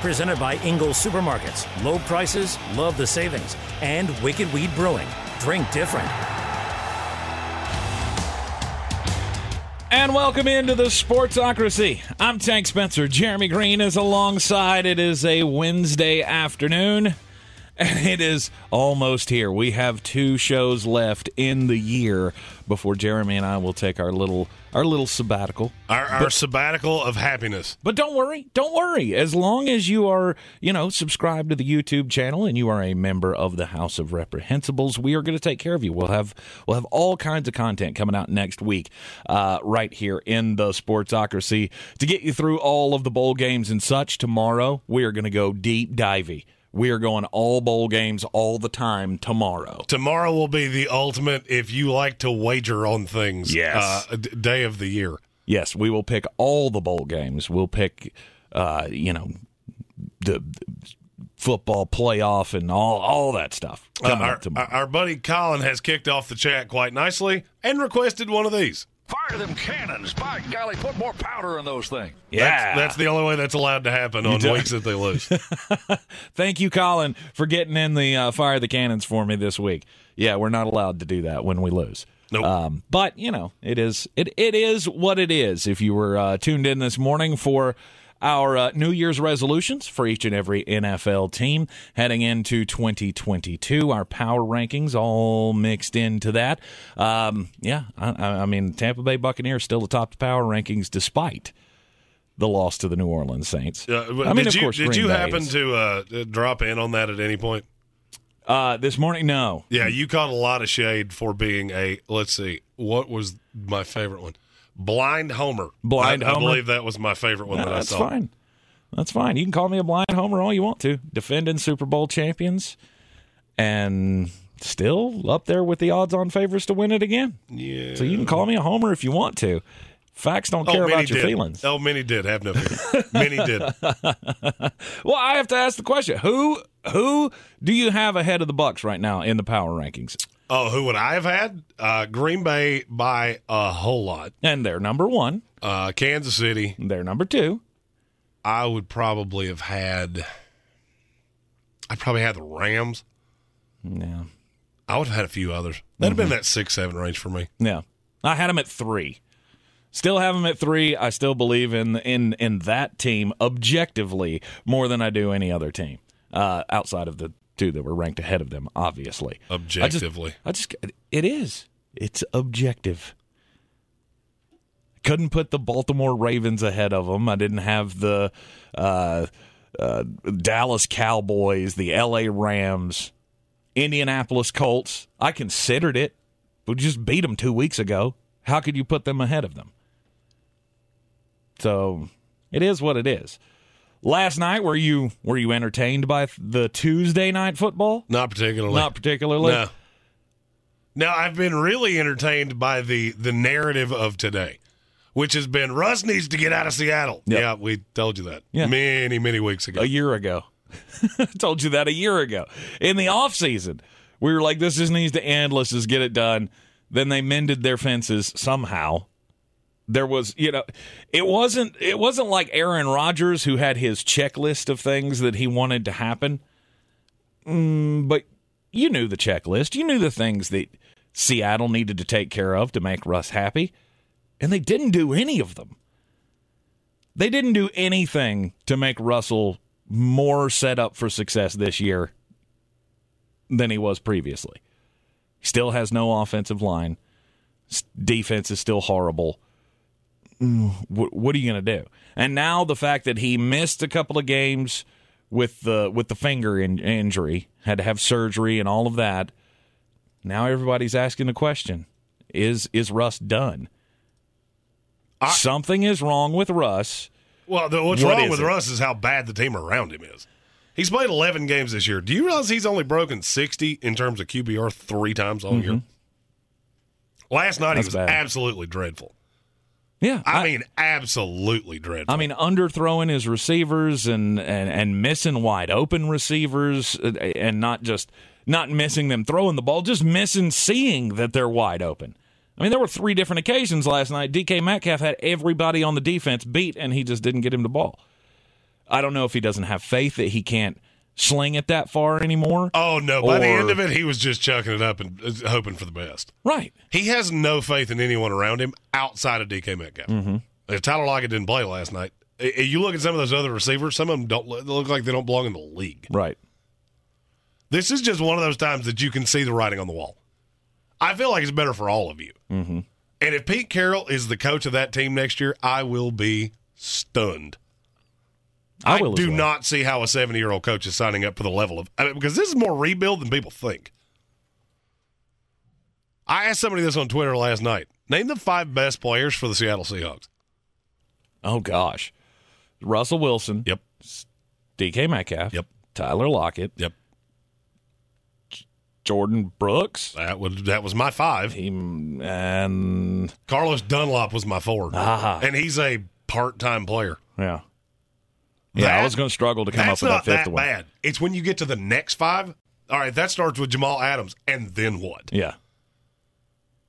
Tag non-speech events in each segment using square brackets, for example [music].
Presented by Ingles Supermarkets. Low prices, love the savings. And Wicked Weed Brewing. Drink different. And welcome into the Sportsocracy. I'm Tank Spencer. Jeremy Greene is alongside. It is a Wednesday afternoon, and [laughs] it is almost here. We have two shows left in the year before Jeremy and I will take our little our little sabbatical. Our, our sabbatical of happiness. But don't worry, don't worry. As long as you are, you know, subscribed to the YouTube channel and you are a member of the House of Reprehensibles, we are going to take care of you. We'll have we'll have all kinds of content coming out next week, uh, right here in the Sportsocracy to get you through all of the bowl games and such. Tomorrow we are going to go deep divey. We are going all bowl games all the time tomorrow. Tomorrow will be the ultimate if you like to wager on things. Yes. Uh, d- day of the year. Yes, we will pick all the bowl games. We'll pick, uh, you know, the, the football playoff and all all that stuff. Uh, our, our buddy Colin has kicked off the chat quite nicely and requested one of these. Fire them cannons. By golly, put more powder in those things. yeah, That's, that's the only way that's allowed to happen on do- weeks that they lose. [laughs] Thank you, Colin, for getting in the uh, fire the cannons for me this week. Yeah, we're not allowed to do that when we lose. Nope. Um, but you know, it is it it is what it is. If you were uh, tuned in this morning for our uh, New Year's resolutions for each and every NFL team heading into 2022, our power rankings all mixed into that. Um, yeah, I, I mean, Tampa Bay Buccaneers still atop the power rankings despite the loss to the New Orleans Saints. Uh, I mean, did of you, course, did Green you Bay happen is- to uh, drop in on that at any point? Uh, this morning, no. Yeah, you caught a lot of shade for being a. Let's see, what was my favorite one? Blind Homer. Blind I, I believe that was my favorite one No, that I that's saw. fine. That's fine. You can call me a blind homer all you want to. Defending Super Bowl champions and still up there with the odds on favorites to win it again. Yeah. So you can call me a homer if you want to. Facts don't Oh, care about your did. feelings. Oh, many did. Have no feelings. many did. [laughs] Well, I have to ask the question. Who who do you have ahead of the Bucks right now in the power rankings? Oh, who would I have had? Uh, Green Bay by a whole lot. And they're number 1, Uh, Kansas City. they're number 2. I would probably have had. I probably had the Rams. Yeah. I would have had a few others. That'd have been Mm-hmm. that six seven range for me. Yeah, I had them at three. Still have them at three. I still believe in in in that team objectively more than I do any other team uh, outside of the two that were ranked ahead of them. Obviously, I just- Objectively. I just, it is. It's objective. Couldn't put the Baltimore Ravens ahead of them. I didn't have the uh, uh, Dallas Cowboys, the L.A. Rams, Indianapolis Colts. I considered it, we just beat them two weeks ago. How could you put them ahead of them? So it is what it is. Last night, were you were you entertained by the Tuesday night football? Not particularly. Not particularly. No. Now I've been really entertained by the the narrative of today, which has been Russ needs to get out of Seattle. Yep. Yeah, we told you that Yeah. many many weeks ago. a year ago. [laughs] Told you that a year ago. In the off season, we were like, this just needs to end. Let's just get it done. Then they mended their fences somehow. There was, you know, it wasn't it wasn't like Aaron Rodgers who had his checklist of things that he wanted to happen. Mm, but you knew the checklist. You knew the things that Seattle needed to take care of to make Russ happy, and they didn't do any of them. They didn't do anything to make Russell more set up for success this year than he was previously. Still has no offensive line. Defense is still horrible. Mm, What, what are you going to do? And now the fact that he missed a couple of games with the with the finger in, injury, had to have surgery and all of that. Now everybody's asking the question: Is is Russ done? Something is wrong with Russ. Well, the, what's What wrong with it? Russ is how bad the team around him is. He's played 11 games this year. Do you realize he's only broken 60 in terms of QBR three times all year? Last night Mm-hmm. That's he was bad. absolutely dreadful. Yeah, I, mean, absolutely dreadful. I mean, underthrowing his receivers and, and, and missing wide open receivers, uh, and not just not missing them throwing the ball, just missing seeing that they're wide open. I mean, there were three different occasions last night. DK Metcalf had everybody on the defense beat, and he just didn't get him the ball. I don't know if he doesn't have faith that he can't sling it that far anymore. oh no! By the end of it, he was just chucking it up and uh, hoping for the best. Right. He has no faith in anyone around him outside of DK Metcalf. Mm-hmm. Uh, Tyler Lockett didn't play last night. Uh, You look at some of those other receivers; some of them don't look, look like they don't belong in the league. Right. This is just one of those times that you can see the writing on the wall. I feel like it's better for all of you. Mm-hmm. And if Pete Carroll is the coach of that team next year, I will be stunned. I, will do well. not see how a 70 year old coach is signing up for the level of I mean, because this is more rebuild than people think. I asked somebody this on Twitter last night. Name the five best players for the Seattle Seahawks. Oh gosh, Russell Wilson. Yep. DK Metcalf. Yep. Tyler Lockett. Yep. Jordyn Brooks. That was that was my five. He, and Carlos Dunlap was my four. Ah. And he's a part time player. yeah, yeah. I was going to struggle to come up with that fifth that one. bad. It's when you get to the next five. All right, that starts with Jamal Adams, and then what? Yeah,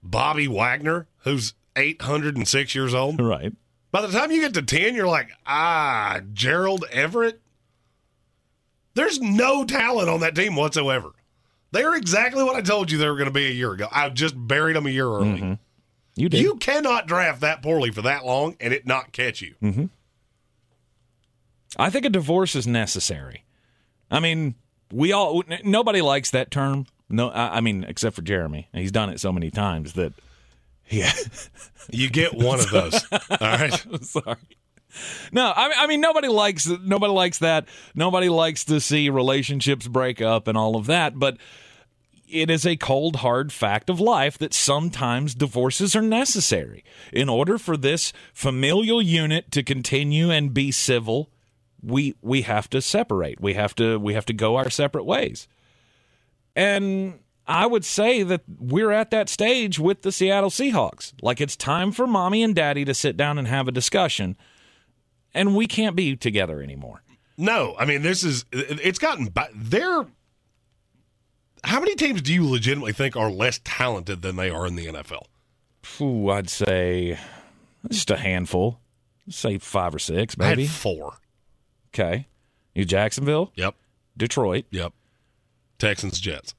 Bobby Wagner, who's 806 years old. right. By the time you get to 10, you're like, ah, Gerald Everett. There's no talent on that team whatsoever. They're exactly what I told you they were going to be a year ago. I just buried them a year early. Mm-hmm. You did. You cannot draft that poorly for that long and it not catch you. Mm-hmm. I think a divorce is necessary. I mean, we all nobody likes that term. No, I, I mean, except for Jeremy. He's done it so many times that. Yeah, [laughs] You get one of those. [laughs] All right. sorry. No, I mean, I mean, nobody likes nobody likes that. Nobody likes to see relationships break up and all of that. But it is a cold, hard fact of life that sometimes divorces are necessary in order for this familial unit to continue and be civil. We we have to separate. We have to we have to go our separate ways. And I would say that we're at that stage with the Seattle Seahawks. Like it's time for mommy and daddy to sit down and have a discussion. And we can't be together anymore. No, I mean, this is, it's gotten, they're, how many teams do you legitimately think are less talented than they are in the NFL? Ooh, I'd say just a handful. Say five or six, maybe. four. Okay. You Jacksonville, Yep. Detroit, Yep. Texans, Jets.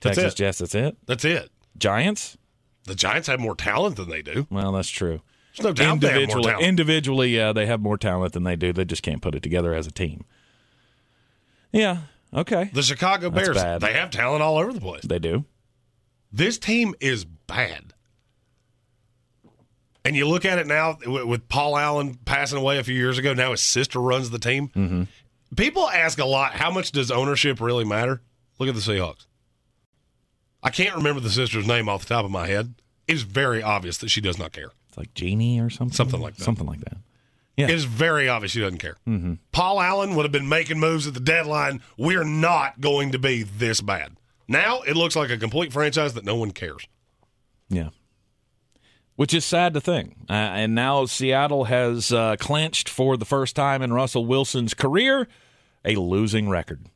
That's Texas it. Jets, that's it. That's it. Giants? The Giants have more talent than they do. Well, that's true. There's no doubt they have more individually, talent. individually, yeah, they have more talent than they do. They just can't put it together as a team. Yeah. Okay. the Chicago That's Bears, bad. they have talent all over the place. They do. This team is bad. And you look at it now with Paul Allen passing away a few years ago. Now his sister runs the team. Mm-hmm. People ask a lot how much does ownership really matter? Look at the Seahawks. I can't remember the sister's name off the top of my head. It's very obvious that she does not care. It's like Genie or something. Something like that. Something like that. Yeah. It is very obvious she doesn't care. Mm-hmm. Paul Allen would have been making moves at the deadline. We're not going to be this bad. Now it looks like a complete franchise that no one cares. Yeah. Which is sad to think. Uh, and now Seattle has uh, clinched for the first time in Russell Wilson's career a losing record.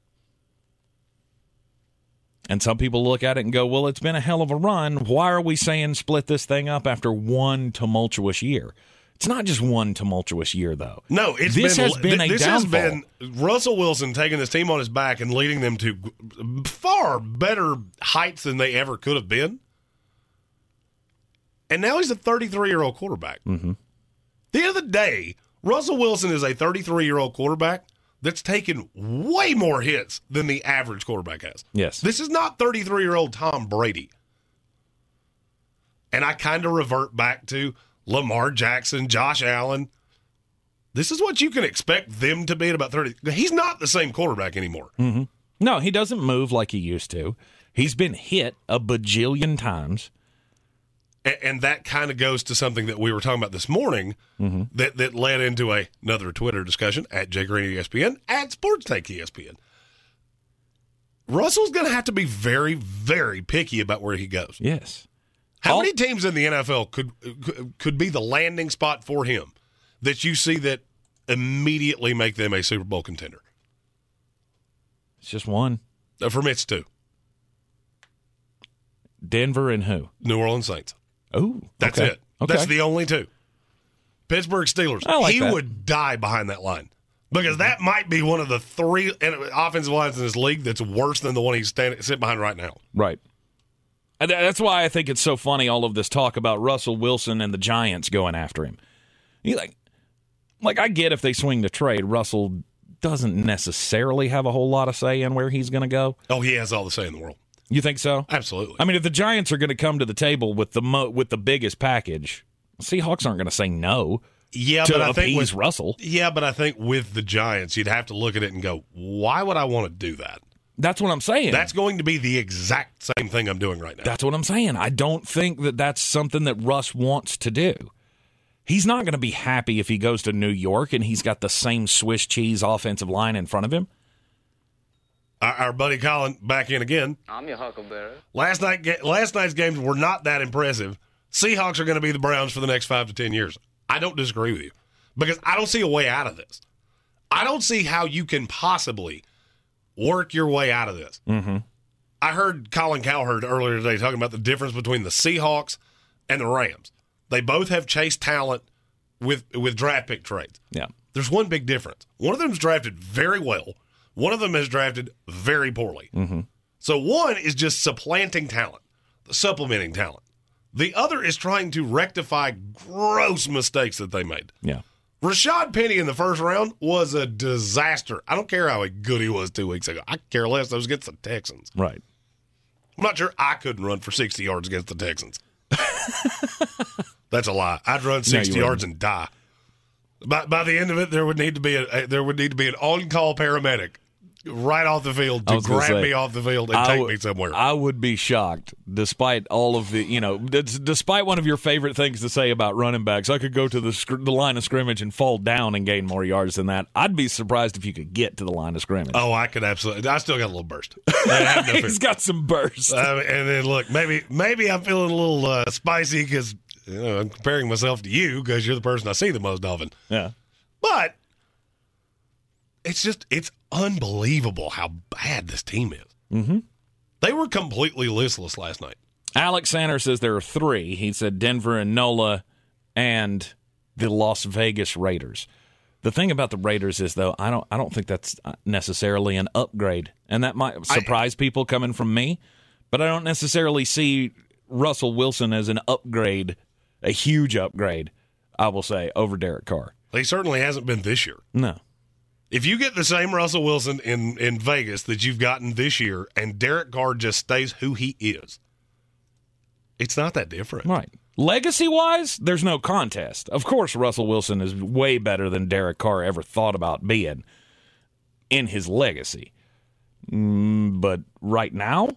And some people look at it and go, well, it's been a hell of a run. Why are we saying split this thing up after one tumultuous year? It's not just one tumultuous year, though. No, it's This been, has been a this downfall. has been Russell Wilson taking this team on his back and leading them to far better heights than they ever could have been. And now he's a 33 year old quarterback. Mm-hmm. The end of the day, Russell Wilson is a 33 year old quarterback that's taken way more hits than the average quarterback has. Yes. This is not 33 year old Tom Brady. And I kind of revert back to Lamar Jackson, Josh Allen. This is what you can expect them to be at about 30. He's not the same quarterback anymore. No, he doesn't move like he used to. He's been hit a bajillion times. And, that kind of goes to something that we were talking about this morning that that led into a, another Twitter discussion at Jay Green ESPN at Sports Take ESPN. Russell's going to have to be very, very picky about where he goes. Yes. How All- many teams in the NFL could could- could be the landing spot for him that you see that immediately make them a Super Bowl contender? It's just one. Uh, For me, it's two: Denver and who? New Orleans Saints. Oh, That's okay. it. Okay. That's the only two. Pittsburgh Steelers. Like he that. would die behind that line because that mm-hmm. might be one of the three offensive lines in this league that's worse than the one he's standing sitting behind right now. Right. And that's why I think it's so funny all of this talk about Russell Wilson and the Giants going after him. You like like I get if they swing the trade, Russell doesn't necessarily have a whole lot of say in where he's going to go. Oh, he has all the say in the world. You think so? Absolutely. I mean, if the Giants are going to come to the table with the mo- with the biggest package, Seahawks aren't going to say no yeah, to but I think with, Russell. yeah, but I think with the Giants, you'd have to look at it and go, "Why would I want to do that?" That's what I'm saying. That's going to be the exact same thing I'm doing right now. That's what I'm saying. I don't think that that's something that Russ wants to do. He's not going to be happy if he goes to New York and he's got the same Swiss cheese offensive line in front of him. Our, our buddy Colin back in again. I'm your huckleberry. Last night, ga- last night's games were not that impressive. Seahawks are going to be the Browns for the next five to ten years. I don't disagree with you because I don't see a way out of this. I don't see how you can possibly work your way out of this. Mm-hmm. I heard Colin Cowherd earlier today talking about the difference between the Seahawks and the Rams. They both have chased talent with with draft pick trades. Yeah. There's one big difference. One of them's drafted very well. One of them has drafted very poorly. Mm-hmm. So one is just supplanting talent, supplementing talent. The other is trying to rectify gross mistakes that they made. Yeah. Rashaad Penny in the first round was a disaster. I don't care how good he was two weeks ago. I care less. Those against the Texans. Right. I'm not sure I couldn't run for 60 yards against the Texans. [laughs] That's a lie. I'd run 60 you yards and die. By, by the end of it, there would need to be a, a- there would need to be an on call paramedic right off the field to grab say, me off the field and I take w- me somewhere. I would be shocked, despite all of the, you know, d- despite one of your favorite things to say about running backs. I could go to the, scr- the line of scrimmage and fall down and gain more yards than that. I'd be surprised if you could get to the line of scrimmage. oh, I could absolutely. I still got a little burst. [laughs] No He's got some burst. Uh, and then look, maybe maybe I'm feeling a little uh, spicy because you know, I'm comparing myself to you because you're the person I see the most often. yeah. But it's just it's unbelievable how bad this team is. Mm-hmm. They were completely listless last night. Alex Sander says there are three. He said Denver and NOLA and the Las Vegas Raiders. The thing about the Raiders is though, I don't I don't think that's necessarily an upgrade. And that might surprise people coming from me, but I don't necessarily see Russell Wilson as an upgrade, a huge upgrade, I will say, over Derek Carr. He certainly hasn't been this year. No. If you get the same Russell Wilson in in Vegas that you've gotten this year, and Derek Carr just stays who he is, it's not that different. Right. Legacy wise, there's no contest. Of course, Russell Wilson is way better than Derek Carr ever thought about being in his legacy. Mm, but right now,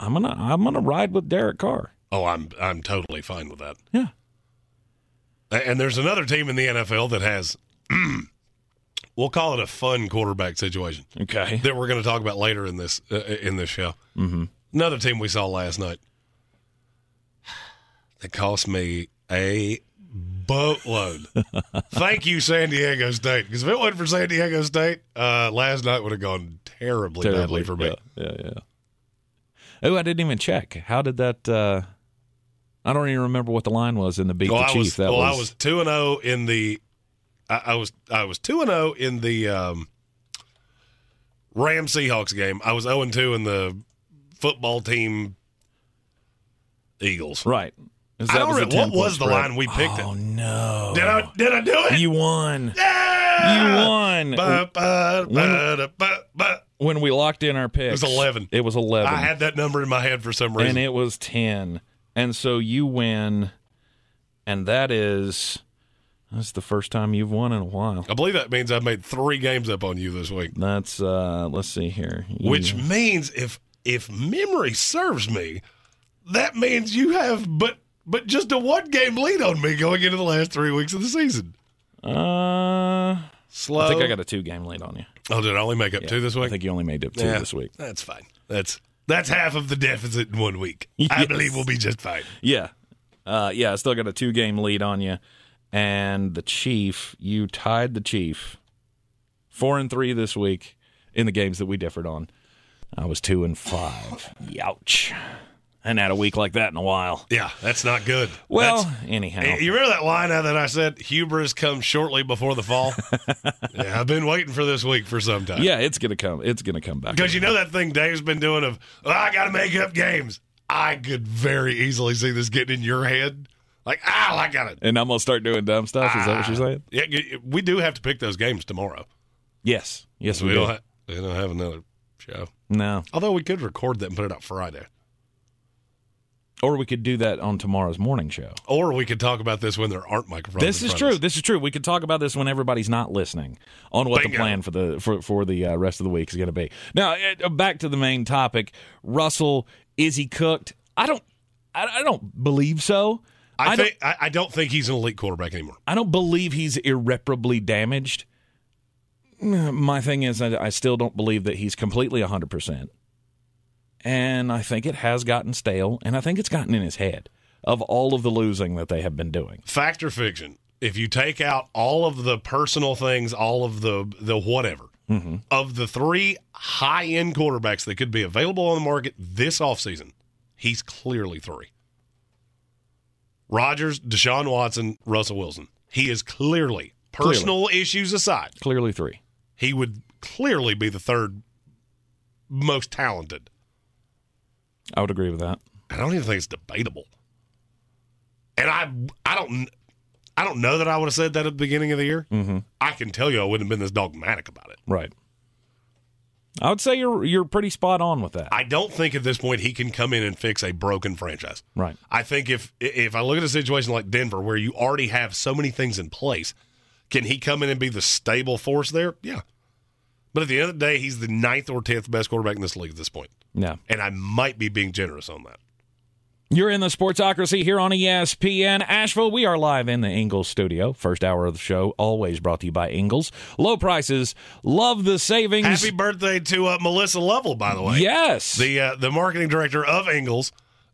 I'm gonna I'm gonna ride with Derek Carr. Oh, I'm I'm totally fine with that. Yeah. And there's another team in the NFL that has, [clears throat] we'll call it a fun quarterback situation Okay. that we're going to talk about later in this uh, in this show. Mm-hmm. Another team we saw last night that cost me a boatload. [laughs] Thank you, San Diego State, because if it wasn't for San Diego State, uh, last night would have gone terribly, badly for me. Yeah, yeah. yeah. Oh, I didn't even check. How did that? Uh, I don't even remember what the line was in the beat Well, the I Chief. was that well, was, I was two and zero in the. I, I was I was two and zero in the um, Ram Seahawks game. I was zero and two in the football team Eagles. Right. I that don't was a re- what 10 point was the line we picked Oh it? no! Did I did I do it? You won. yeah! You won. Ba, ba, ba, da, ba, ba. when we locked in our picks, it was 11. It was eleven, I had that number in my head for some reason. and it was ten, and so you win, and that is that's the first time you've won in a while. I believe that means I've made three games up on you this week. That's uh let's see here, You- Which means if if memory serves me, that means you have but but just a one game lead on me going into the last three weeks of the season. Uh, Slow. I think I got a two game lead on you. Oh, did I only make up two this week? I think you only made up two Yeah, this week. That's fine. That's that's half of the deficit in one week. I [laughs] believe we'll be just fine. Yeah. Uh, yeah, I still got a two game lead on you. And the Chief, you tied the Chief. Four and three this week in the games that we differed on. I was two and five. Youch. I hadn't had a week like that in a while. Yeah, that's not good. Well, That's- anyhow. You remember that line that I said, hubris comes shortly before the fall? [laughs] yeah, I've been waiting for this week for some time. yeah, it's gonna come. It's gonna come back. Because you know that thing Dave's been doing of, "Oh, I got to make up games. I could very easily see this getting in your head. Like, ah, I got it. and I'm gonna start doing dumb stuff. Is that what you're saying? Yeah, we do have to pick those games tomorrow. Yes. Yes, we, We do. don't, ha- we don't have another show. no. Although we could record that and put it up Friday. Or we could do that on tomorrow's morning show. Or we could talk about this when there aren't microphones. This is true. This is true. We could talk about this when everybody's not listening on what the plan for the for for the uh, rest of the week is going to be. Now, uh, back to the main topic. Russell, is he cooked? I don't. I, I don't believe so. I, I don't- think I, I don't think he's an elite quarterback anymore. I don't believe he's irreparably damaged. My thing is, I, I still don't believe that he's completely 100%. And I think it has gotten stale, and I think it's gotten in his head of all of the losing that they have been doing. Fact or fiction? If you take out all of the personal things, all of the the whatever, Mm-hmm. of the three high end quarterbacks that could be available on the market this offseason, he's clearly three. Rodgers, Deshaun Watson, Russell Wilson. He is clearly, personal issues aside, Clearly three. he would clearly be the third most talented. I would agree with that. I don't even think it's debatable. And I, I don't, I don't know that I would have said that at the beginning of the year. Mm-hmm. I can tell you, I wouldn't have been this dogmatic about it. Right. I would say you're you're pretty spot on with that. I don't think at this point he can come in and fix a broken franchise. right. I think if if I look at a situation like Denver where you already have so many things in place, can he come in and be the stable force there? Yeah. But at the end of the day, he's the ninth or tenth best quarterback in this league at this point, Yeah. and I might be being generous on that. You're in the Sportsocracy here on ESPN Asheville. We are live in the Ingles studio. First hour of the show, always brought to you by Ingles. Low prices, love the savings. Happy birthday to uh, Melissa Lovell, by the way. yes. the uh, the marketing director of Ingles.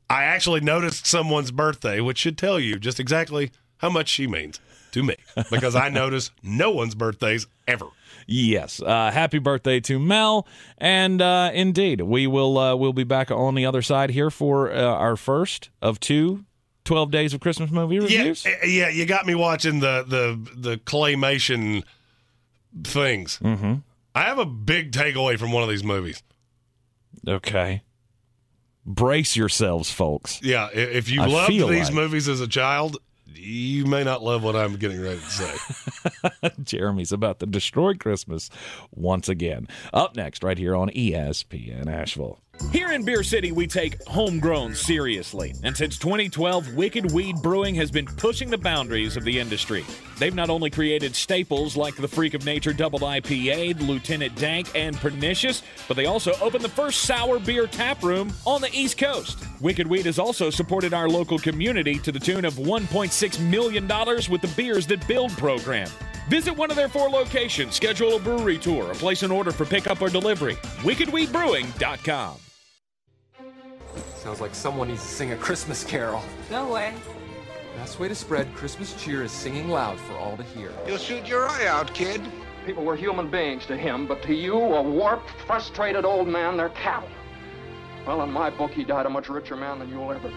I actually noticed someone's birthday, which should tell you just exactly how much she means to me, because I [laughs] notice no one's birthdays ever. Yes. Uh, happy birthday to Mel. And uh, indeed, we will uh, we'll be back on the other side here for uh, our first of two 12 days of Christmas movie reviews. eh, yeah, you got me watching the the the claymation things. Mm-hmm. I have a big takeaway from one of these movies. Okay. Brace yourselves, folks. Yeah, if you I loved these like- movies as a child, you may not love what I'm getting ready to say. [laughs] Jeremy's about to destroy Christmas once again. Up next, right here on ESPN Asheville. Here in Beer City, we take homegrown seriously. And since 2012, Wicked Weed Brewing has been pushing the boundaries of the industry. They've not only created staples like the Freak of Nature Double IPA, Lieutenant Dank, and Pernicious, but they also opened the first sour beer tap room on the East Coast. Wicked Weed has also supported our local community to the tune of $1.6 million with the Beers That Build program. Visit one of their four locations, schedule a brewery tour, or place an order for pickup or delivery. WickedWeedBrewing.com. Sounds like someone needs to sing a Christmas carol. No way. Best way to spread Christmas cheer is singing loud for all to hear. You'll shoot your eye out, kid. People were human beings to him, but to you, a warped, frustrated old man, they're cattle. Well, in my book, he died a much richer man than you'll ever be.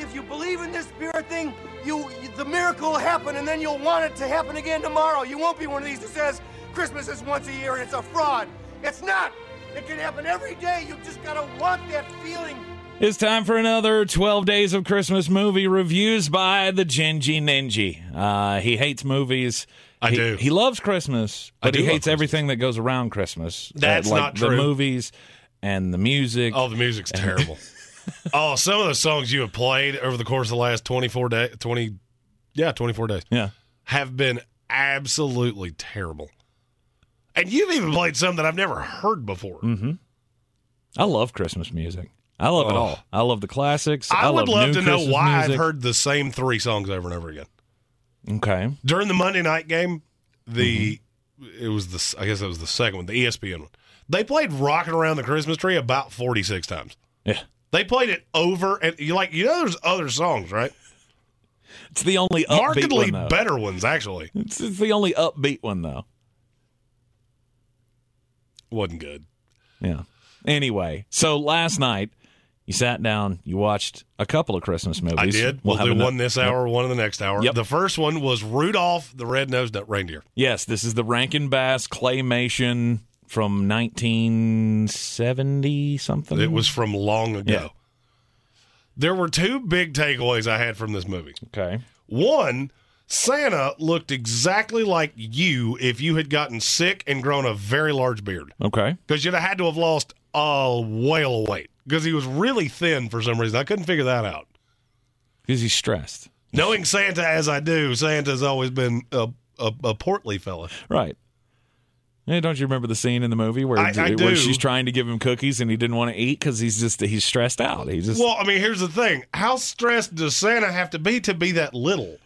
If you believe in this spirit thing, you, you the miracle will happen, and then you'll want it to happen again tomorrow. You won't be one of these that says Christmas is once a year and it's a fraud. It's not. It can happen every day. You just gotta want that feeling. It's time for another 12 Days of Christmas movie reviews by the Genji Ninji. Uh, he hates movies. I he, do. He loves Christmas, but he hates everything that goes around Christmas. Uh, That's like not The movies and the music. Oh, the music's terrible. [laughs] oh, some of the songs you have played over the course of the last 24 days, 20, yeah, 24 days, Yeah. have been absolutely terrible. And you've even played some that I've never heard before. Mm-hmm. I love Christmas music. I love it Oh. all. I love the classics. I, would love, love to know why music. I've heard the same three songs over and over again. Okay. During the Monday night game, the Mm-hmm. it was the I guess it was the second one, the ESPN one. They played "Rocking Around the Christmas Tree" about forty six times. Yeah. They played it over, and you like you know there's other songs, right? It's the only upbeat Markedly one, better ones, actually. It's, it's the only upbeat one, though. Wasn't good. Yeah. Anyway, so last night you sat down, you watched a couple of Christmas movies. I did. We'll, have do one this hour, one in the next hour. Yep. The first one was Rudolph the Red-Nosed Reindeer. Yes, this is the Rankin Bass claymation from 1970 something. It was from long ago. Yeah. There were two big takeaways I had from this movie. okay. One, Santa looked exactly like you if you had gotten sick and grown a very large beard. Okay. Because you'd have had to have lost a whale of weight. Because he was really thin for some reason. I couldn't figure that out. Because he's stressed. Knowing Santa as I do, Santa's always been a, a, a portly fella. Right. Hey, don't you remember the scene in the movie where, I- I where she's trying to give him cookies and he didn't want to eat because he's just he's stressed out. He's just Well, I mean, here's the thing. How stressed does Santa have to be to be that little?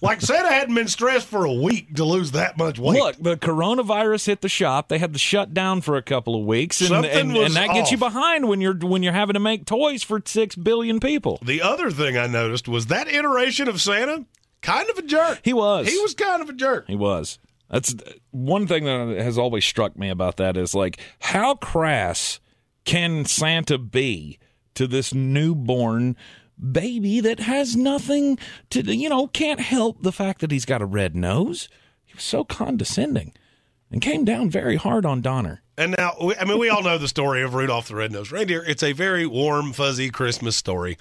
Like Santa hadn't been stressed for a week to lose that much weight. Look, the coronavirus hit the shop. They had to shut down for a couple of weeks, and and, and that gets you behind when you're when you're having to make toys for six billion people. The other thing I noticed was that iteration of Santa kind of a jerk. He was. He was kind of a jerk. He was. That's one thing that has always struck me about that is like how crass can Santa be to this newborn baby that has nothing to you know can't help the fact that he's got a red nose. He was so condescending and came down very hard on Donner. And now, I mean, we all know the story of Rudolph the Red-Nosed Reindeer. It's a very warm, fuzzy Christmas story.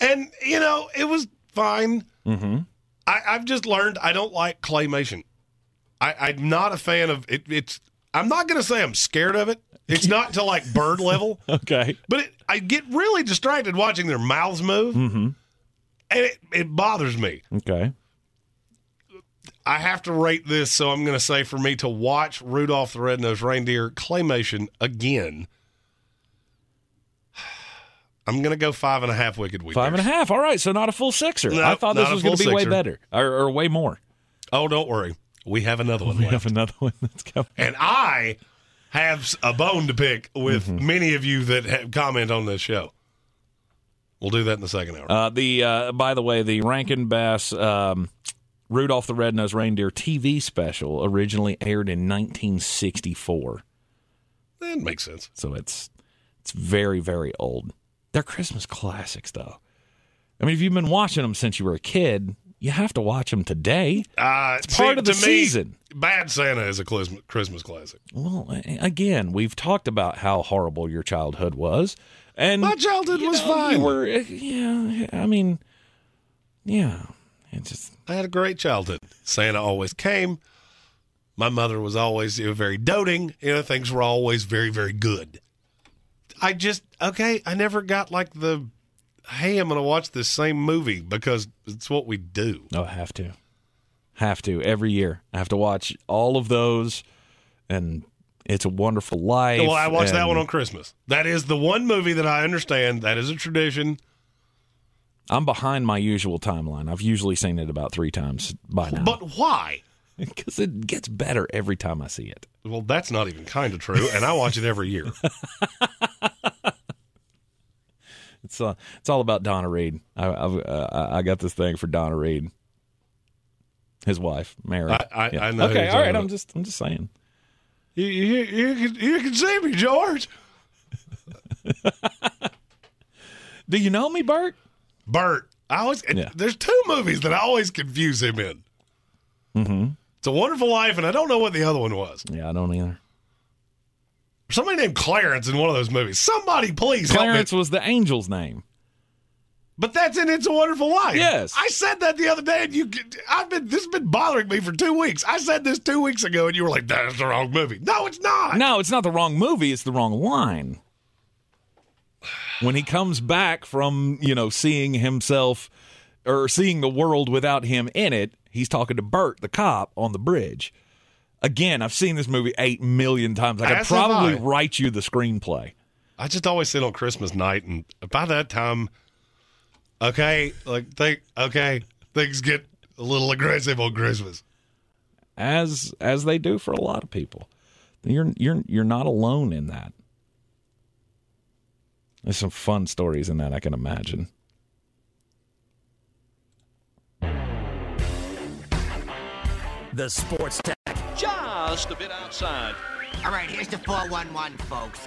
And, you know, it was fine. Mm-hmm. I, I've just learned I don't like claymation. I, I'm not a fan of it. It's. I'm not going to say I'm scared of it. It's not to like bird [laughs] level, Okay. but it, I get really distracted watching their mouths move, mm-hmm. and it, it bothers me. Okay. I have to rate this, so I'm going to say for me to watch Rudolph the Red-Nosed Reindeer claymation again, I'm going to go five and a half wicked week. Five and a half. All right, so not a full sixer. I thought this was going to be way better or, or way more. Oh, don't worry. We have another one We left. have another one that's coming. And I have a bone to pick with Mm-hmm. many of you that have comment on this show. We'll do that in the second hour. Uh, the uh, by the way, the Rankin Bass um, Rudolph the Red-Nosed Reindeer TV special originally aired in 1964, that makes sense. so it's it's very very old. They're Christmas classics, though. I mean, if you've been watching them since you were a kid, you have to watch them today. Uh, It's part of the to me, season. Bad Santa is a Christmas classic. Well, again, we've talked about how horrible your childhood was, and My childhood was know, fine. Were, uh, yeah. I mean, yeah. It just I had a great childhood. Santa always came. My mother was always you know, very doting. You know, things were always very, very good. I just okay. I never got like the hey, I'm going to watch this same movie because it's what we do. Oh, I have to. Have to. Every year. I have to watch all of those and It's a Wonderful Life. Well, I watched that one on Christmas. That is the one movie that I understand. That is a tradition. I'm behind my usual timeline. I've usually seen it about three times by now. But why? [laughs] Because it gets better every time I see it. Well, that's not even kind of true, and I watch it every year. [laughs] It's uh, it's all about Donna Reed. I I've, uh, I got this thing for Donna Reed, his wife, Mary. I- I- I know Okay, all right. I'm just I'm just saying. You, you, you, can, you can see me, George. [laughs] Do you know me, Bert? Bert. I always Yeah. there's two movies that I always confuse him in. Mm-hmm. It's a Wonderful Life, and I don't know what the other one was. Yeah, I don't either. Somebody named Clarence in one of those movies. Somebody please Clarence was the angel's name. But that's in It's a Wonderful Life. Yes. I said that the other day, and you. I've been. This has been bothering me for two weeks. I said this two weeks ago, and you were like, "That's the wrong movie." No, it's not. No, it's not the wrong movie. It's the wrong line. When he comes back from, you know, seeing himself or seeing the world without him in it, he's talking to Bert, the cop, on the bridge. Again, I've seen this movie eight million times. I could As probably I. write you the screenplay. I just always sit on Christmas night, and by that time, okay, like think, okay, things get a little aggressive on Christmas. as as they do for a lot of people. You're you're you're not alone in that. There's some fun stories in that I can imagine. The Sports Tech Just a bit outside. All right, here's the 411, folks.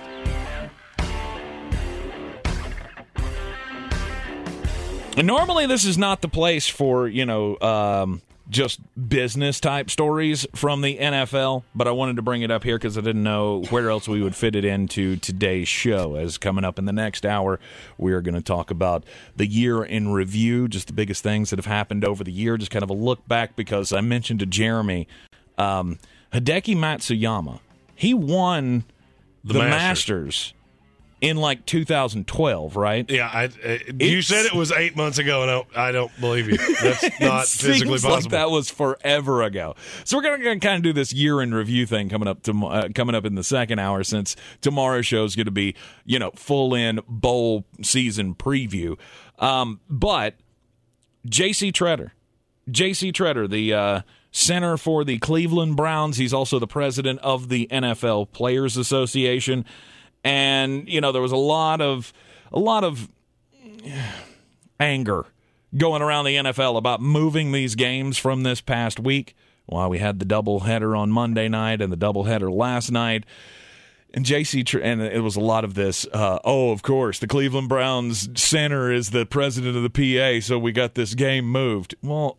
And normally, this is not the place for you know um, just business type stories from the NFL, but I wanted to bring it up here because I didn't know where else we would fit it into today's show. As coming up in the next hour, we are going to talk about the year in review, just the biggest things that have happened over the year, just kind of a look back. Because I mentioned to Jeremy, um, Hideki Matsuyama, he won the, Masters. Masters in like 2012, right? Yeah, I, uh, you said it was eight months ago, and I don't, I don't believe you. That's [laughs] not physically seems like possible. that was forever ago. So we're gonna, kind of do this year in review thing coming up to uh, coming up in the second hour, since tomorrow's show is going to be you know full in bowl season preview. Um, but J.C. Tretter, J.C. Tretter, the uh, center for the Cleveland Browns. He's also the president of the NFL Players Association, and you know there was a lot of a lot of [sighs] anger going around the NFL about moving these games from this past week. While we had the doubleheader on Monday night and the doubleheader last night, and JC and it was a lot of this. Uh, oh, of course, the Cleveland Browns center is the president of the PA, so we got this game moved. Well,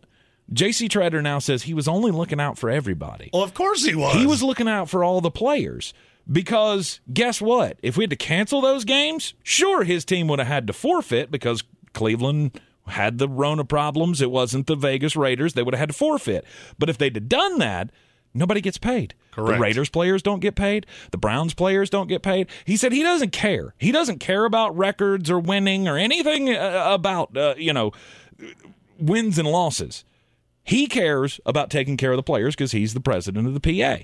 JC Tretter now says he was only looking out for everybody. well, of course he was. He was looking out for all the players because guess what? If we had to cancel those games, sure, his team would have had to forfeit because Cleveland had the Rona problems. It wasn't the Vegas Raiders. They would have had to forfeit. But if they'd have done that, nobody gets paid. Correct. The Raiders players don't get paid. The Browns players don't get paid. He said he doesn't care. He doesn't care about records or winning or anything uh, about, uh, you know, wins and losses. He cares about taking care of the players because he's the president of the PA.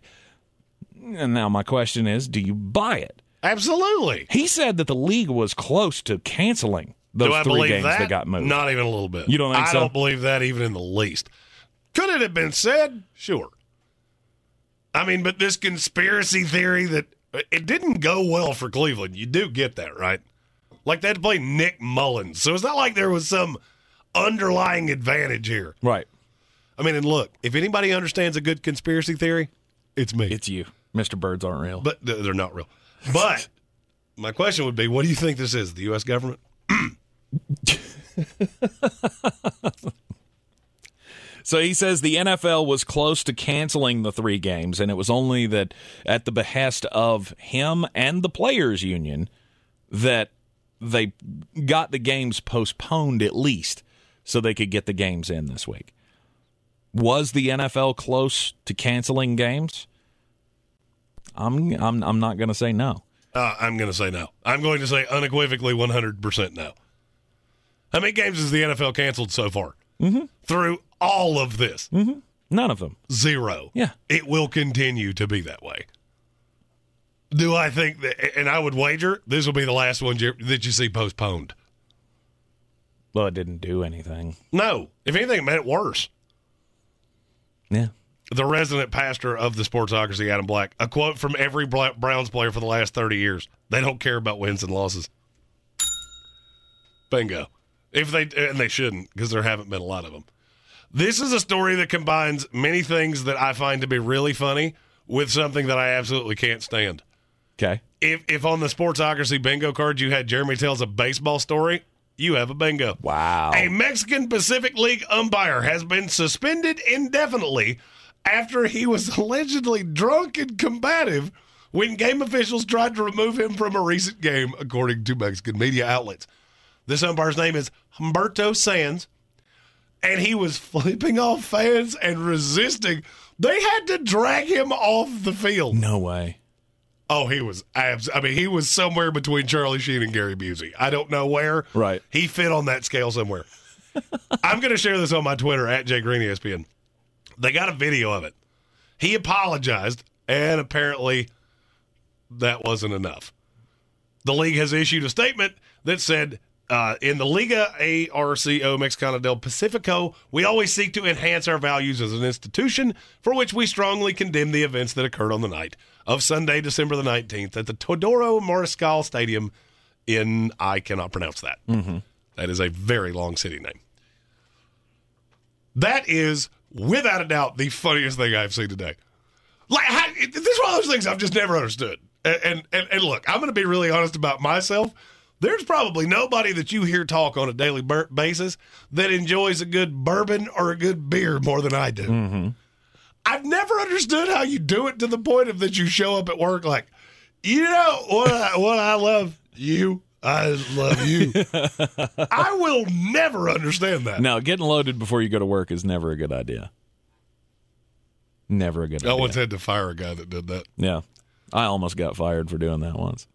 And now my question is, do you buy it? Absolutely. He said that the league was close to canceling those Do I three believe games that? that got moved. Not even a little bit. You don't think I so? don't believe that even in the least. Could it have been said? Sure. I mean, but this conspiracy theory that it didn't go well for Cleveland. You do get that, right? Like they had to play Nick Mullens. So it's not like there was some underlying advantage here. right. I mean, and look, if anybody understands a good conspiracy theory, it's me. It's you. Mr. Birds aren't real. but they're not real. But my question would be, what do you think this is? The U.S. government? [clears throat] So he says the NFL was close to canceling the three games, and it was only that at the behest of him and the players' union that they got the games postponed at least so they could get the games in this week. Was the NFL close to canceling games? I'm I'm I'm not going to say no. Uh, I'm going to say no. I'm going to say unequivocally 100% no. How many games has the NFL canceled so far? Mm-hmm. Through all of this? None of them. Zero. Yeah. It will continue to be that way. Do I think that, and I would wager this will be the last one that you see postponed? Well, it didn't do anything. No. If anything, it made it worse. Yeah. the resident pastor of the Sportsocracy, Adam Black. A quote from every Browns player for the last 30 years. They don't care about wins and losses. Bingo. If they and they shouldn't because there haven't been a lot of them. This is a story that combines many things that I find to be really funny with something that I absolutely can't stand. Okay. If if on the Sportsocracy bingo card you had Jeremy tells a baseball story, you have a bingo. Wow. A Mexican Pacific League umpire has been suspended indefinitely after he was allegedly drunk and combative when game officials tried to remove him from a recent game, according to Mexican media outlets. This umpire's name is Humberto Sands, and he was flipping off fans and resisting. They had to drag him off the field. No way. Oh, he was abs. I mean, he was somewhere between Charlie Sheen and Gary Busey. I don't know where. Right. He fit on that scale somewhere. [laughs] I'm going to share this on my Twitter at Jay Green ESPN. They got a video of it. He apologized, and apparently that wasn't enough. the league has issued a statement that said uh, in the Liga ARCO Mexicana del Pacifico, we always seek to enhance our values as an institution, for which we strongly condemn the events that occurred on the night of Sunday, December the 19th, at the Teodoro Mariscal Stadium in, I cannot pronounce that. Mm-hmm. That is a very long city name. That is, without a doubt, the funniest thing I've seen today. Like, how, this is one of those things I've just never understood. And, and, and, look, I'm going to be really honest about myself. There's probably nobody that you hear talk on a daily basis that enjoys a good bourbon or a good beer more than I do. Mm-hmm. I've never understood how you do it to the point of that you show up at work like, you know what I, what I love you. I love you. [laughs] I will never understand that. No, getting loaded before you go to work is never a good idea. Never a good I idea. once had to fire a guy that did that. Yeah. I almost got fired for doing that once.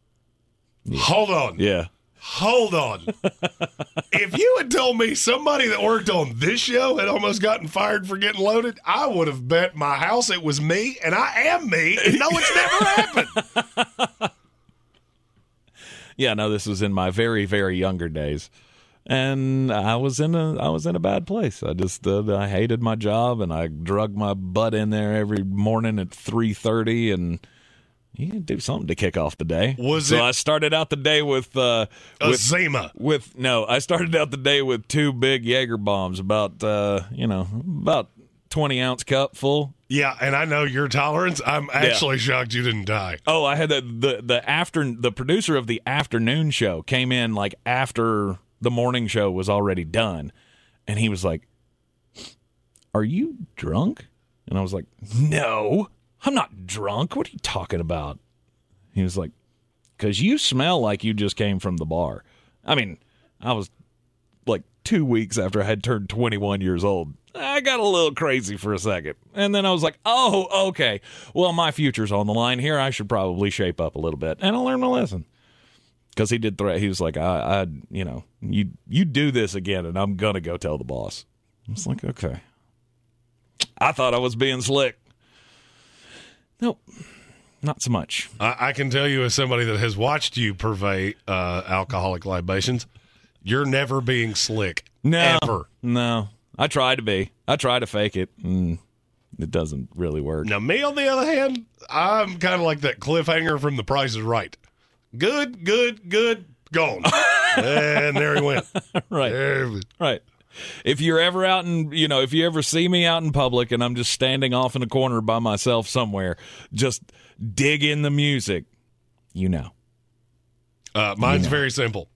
Hold on. Yeah. Hold on. [laughs] if you had told me somebody that worked on this show had almost gotten fired for getting loaded, I would have bet my house it was me, and I am me, and no, it's never [laughs] happened. Yeah, no, this was in my very, very younger days. And I was in a I was in a bad place. I just uh, I hated my job and I drug my butt in there every morning at three thirty and you can do something to kick off the day. Was so it- I started out the day with uh A with Zima. with no, I started out the day with two big Jaeger bombs, about uh, you know, about twenty ounce cup full. Yeah, and I know your tolerance. I'm actually shocked you didn't die. Oh, I had the, the the after the producer of the afternoon show came in like after the morning show was already done, and he was like, "Are you drunk?" And I was like, "No, I'm not drunk. What are you talking about?" He was like, "Cause you smell like you just came from the bar." I mean, I was like two weeks after I had turned 21 years old. I got a little crazy for a second. And then I was like, oh, okay. Well, my future's on the line here. I should probably shape up a little bit. And I learned my lesson. Because he did threat. He was like, I, I, you know, you, you do this again and I'm going to go tell the boss. I was like, okay. I thought I was being slick. Nope. Not so much. I, I can tell you, as somebody that has watched you purvey uh, alcoholic libations, you're never being slick. No. Ever. No. I try to be. I try to fake it. And it doesn't really work. Now, me, on the other hand, I'm kind of like that cliffhanger from The Price is Right. Good, good, good, gone. [laughs] and there he went. right. There Right. If you're ever out in, you know, if you ever see me out in public and I'm just standing off in a corner by myself somewhere, just dig in the music, you know. Uh, mine's very simple.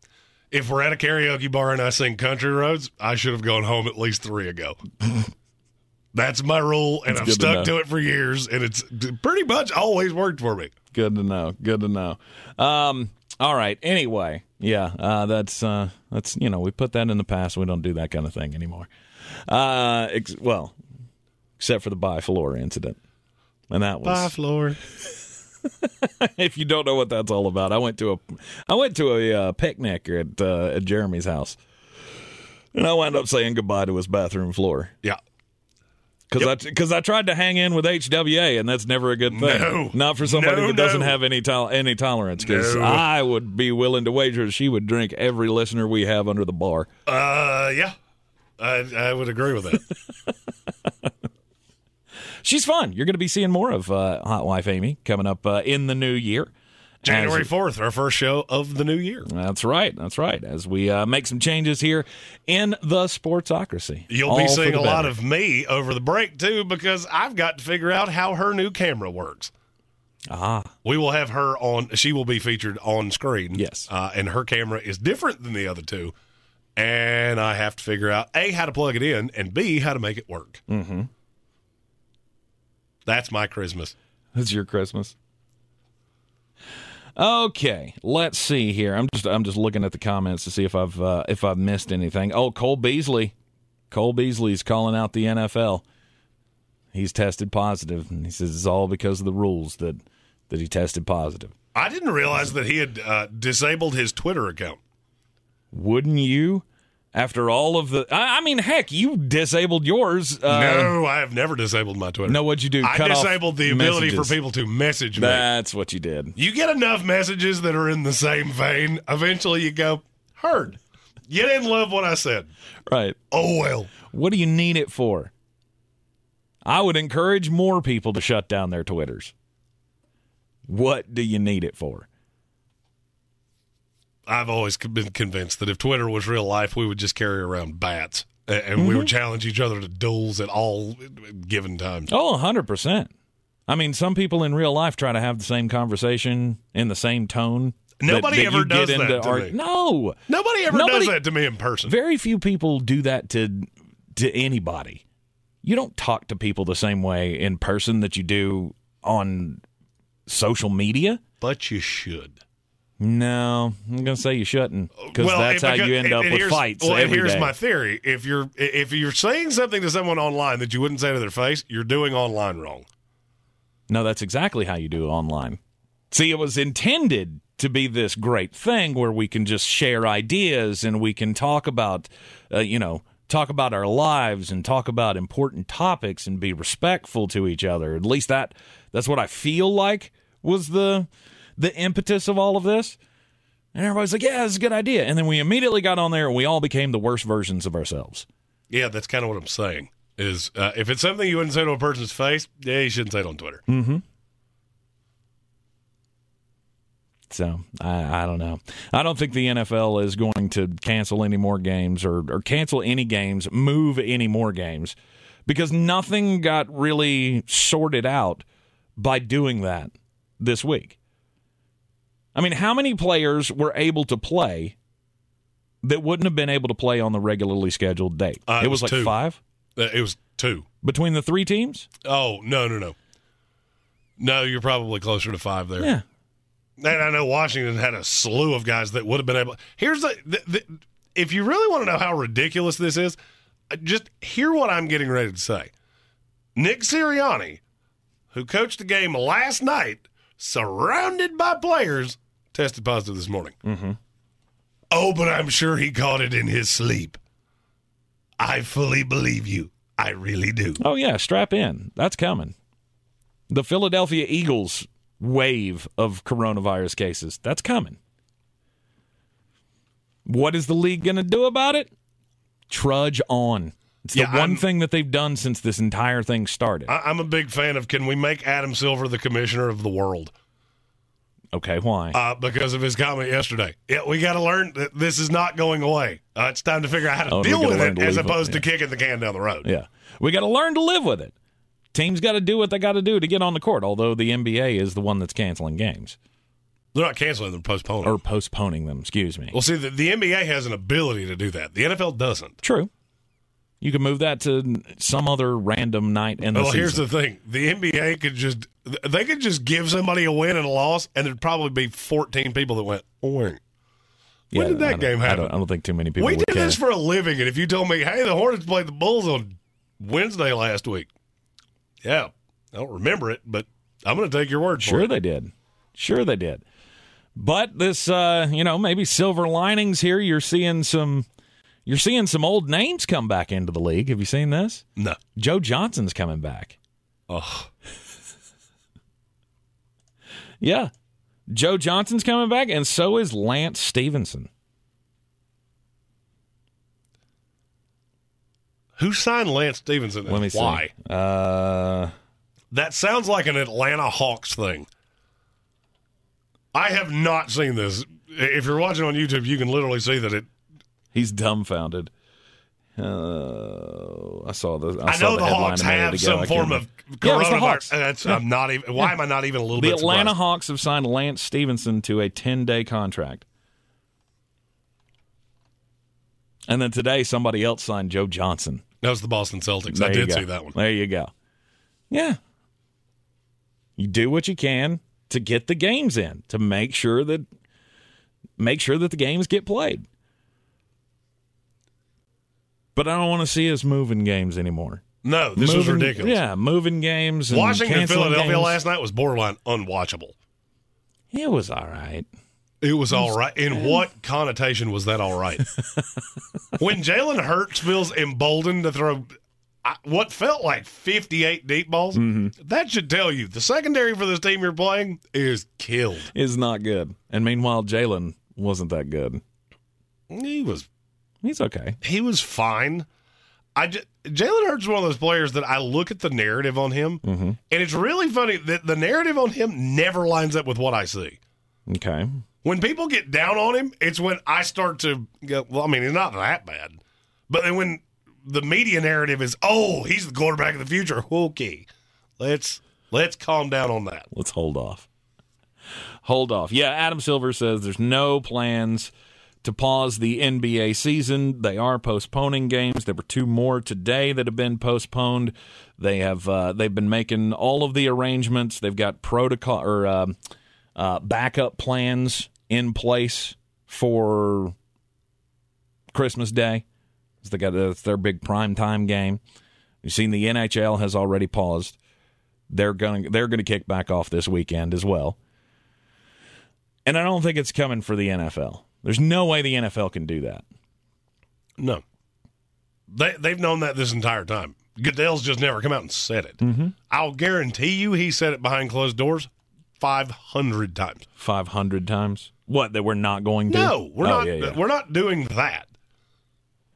If we're at a karaoke bar and I sing Country Roads, I should have gone home at least three ago. [laughs] That's my rule, and That's I've good to stuck to it for years, and it's pretty much always worked for me. Good to know. Good to know. Um, all right. Anyway, yeah, uh, that's uh, that's you know we put that in the past. We don't do that kind of thing anymore. Uh, ex- well, except for the Biflora incident, and that was Bye, Floor. [laughs] if you don't know what that's all about, I went to a I went to a uh, picnic at uh, at Jeremy's house, and I wound up saying goodbye to his bathroom floor Yeah. Because I because I tried to hang in with HWA, and that's never a good thing. No. Not for somebody No, that doesn't have any tol- any tolerance. Because No. I would be willing to wager she would drink every listener we have under the bar. Uh, yeah. I, I would agree with that. [laughs] She's fun. You're going to be seeing more of uh, Hot Wife Amy coming up uh, in the new year. January 4th, our first show of the new year. That's right. That's right. As we uh, make some changes here in the sportsocracy. You'll be seeing a lot of me over the break, too, because I've got to figure out how her new camera works. Ah, We will have her on, she will be featured on screen. Yes. Uh, and her camera is different than the other two. And I have to figure out A, how to plug it in, and B, how to make it work. Mm-hmm. That's my Christmas. that's your Christmas. Okay, let's see here. I'm just I'm just looking at the comments to see if I've uh, if I've missed anything. Oh, Cole Beasley, Cole Beasley's calling out the NFL. He's tested positive, and he says it's all because of the rules that that he tested positive. I didn't realize that he had uh, disabled his Twitter account. Wouldn't you? After all of the, I, I mean, heck, you disabled yours. Uh, no, I have never disabled my Twitter. No, what'd you do? I Cut off disabled the ability messages. for people to message me. That's what you did. You get enough messages that are in the same vein, eventually you go, heard. You didn't love what I said. Right. Oh, well. What do you need it for? I would encourage more people to shut down their Twitters. What do you need it for? I've always been convinced that if Twitter was real life, we would just carry around bats and we would Mm-hmm. challenge each other to duels at all given times. Oh, 100%. I mean, some people in real life try to have the same conversation in the same tone. Nobody that ever you does that to art- me. No. Nobody ever Nobody- does that to me in person. Very few people do that to to anybody. You don't talk to people the same way in person that you do on social media. But you should. No, I'm going to say you shouldn't because Well, that's how you end up and with fights Well, and here's day. my theory: if you're if you're saying something to someone online that you wouldn't say to their face, you're doing online wrong. No, that's exactly how you do it online. See, it was intended to be this great thing where we can just share ideas and we can talk about, uh, you know, talk about our lives and talk about important topics and be respectful to each other. At least that that's what I feel like was the the impetus of all of this. And everybody's like, "Yeah, it's a good idea." And then we immediately got on there and we all became the worst versions of ourselves. Yeah, that's kind of what I'm saying. Is uh, if it's something you wouldn't say to a person's face, yeah, you shouldn't say it on Twitter. Mm-hmm. So I, I don't know. I don't think the NFL is going to cancel any more games or, or cancel any games, move any more games, because nothing got really sorted out by doing that this week. I mean, how many players were able to play that wouldn't have been able to play on the regularly scheduled date? Uh, it, was, like two. five Uh, it was two. between the three teams. Oh no, no, no, no. You're probably closer to five there. Yeah. And I know Washington had a slew of guys that would have been able. Here's the, the, the if you really want to know how ridiculous this is, uh, just hear what I'm getting ready to say. Nick Sirianni, who coached the game last night, surrounded by players, tested positive this morning. Mm-hmm. Oh, but I'm sure he caught it in his sleep. I fully believe you. I really do. Oh yeah, strap in. That's coming. The Philadelphia Eagles wave of coronavirus cases. That's coming. What is the league going to do about it? Trudge on. It's the Yeah, one I'm- thing that they've done since this entire thing started. I, I'm a big fan of can we make Adam Silver the commissioner of the world? okay, why? uh, because of his comment yesterday. Yeah, we got to learn that this is not going away. Uh, it's time to figure out how to Oh, deal with it as opposed it, to kicking the can down the road. yeah. We got to learn to live with it. Teams got to do what they got to do to get on the court, although the NBA is the one that's canceling games They're not canceling them, postponing. or postponing them, excuse me. well, see, the, the NBA has an ability to do that. The NFL doesn't. True. You can move that to some other random night in the Well, season. here's the thing: the NBA could just they could just give somebody a win and a loss, and there'd probably be 14 people that went, "Oh wait, when did that game I happen?" don't, I don't think too many people we did care. this for a living, and if you told me, "Hey, the Hornets played the Bulls on Wednesday last week," yeah, I don't remember it, but I'm going to take your word for Sure they did. Sure they did. But this uh, you know, maybe silver linings here. You're seeing some you're seeing some old names come back into the league. Have you seen this? No. Joe Johnson's coming back. Oh, [laughs] Yeah. Joe Johnson's coming back, and so is Lance Stephenson. who signed Lance Stephenson? And Let me see. why? Uh, That sounds like an Atlanta Hawks thing. I have not seen this. If you're watching on YouTube, you can literally see that it. He's dumbfounded. Uh, I saw the. I, I, saw know the, headline Hawks have ago. some form of remember. Yeah, the. Hawks. That's Yeah. I'm not even. Why am I not even a little The? Atlanta surprised? Hawks have signed Lance Stephenson to a 10 day contract. And then today, somebody else signed Joe Johnson. That was the Boston Celtics. There I did see that one. There you go. Yeah. You do what you can to get the games in, to make sure that make sure that the games get played. But I don't want to see us moving games anymore. No, this was ridiculous. Yeah, moving games. And Washington, Philadelphia games. last night was borderline unwatchable. It was all right. It was all right. In what connotation was that all right? [laughs] when Jalen Hurts feels emboldened to throw what felt like 58 deep balls, mm-hmm. that should tell you the secondary for this team you're playing is killed. Is not good. And meanwhile, Jalen wasn't that good. He was He's okay. he was fine. I just, Jalen Hurts is one of those players that I look at the narrative on him, mm-hmm. and it's really funny that the narrative on him never lines up with what I see. Okay. When people get down on him, it's when I start to go, well, I mean, he's not that bad. But then when the media narrative is, oh, he's the quarterback of the future, okay, let's let's calm down on that. Let's hold off. Hold off. Yeah, Adam Silver says there's no plans to pause the NBA season. They are postponing games. There were two more today that have been postponed. They have uh, they've been making all of the arrangements. They've got protocol or um uh, backup plans in place for Christmas Day. They got it's their big prime time game. You've seen the NHL has already paused. They're going they're going to kick back off this weekend as well. And I don't think it's coming for the NFL. There's no way the NFL can do that. No, they they've known that this entire time. Goodell's just never come out and said it. Mm-hmm. I'll guarantee you, he said it behind closed doors five hundred times. 500 times. What that we're not going to? No, we're Oh, not. yeah, yeah. We're not doing that.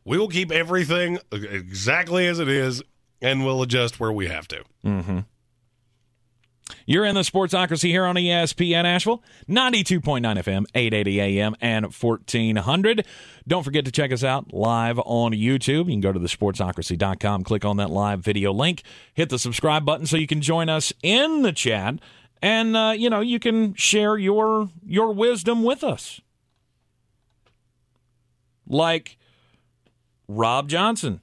We will keep everything exactly as it is, and we'll adjust where we have to. Mm-hmm. You're in the Sportsocracy here on ESPN Asheville, 92.9 FM, 880 AM, and 1400. Don't forget to check us out live on YouTube. You can go to the sportsocracy.com, click on that live video link, hit the subscribe button so you can join us in the chat, and uh, you know you can share your your wisdom with us. Like Rob Johnson,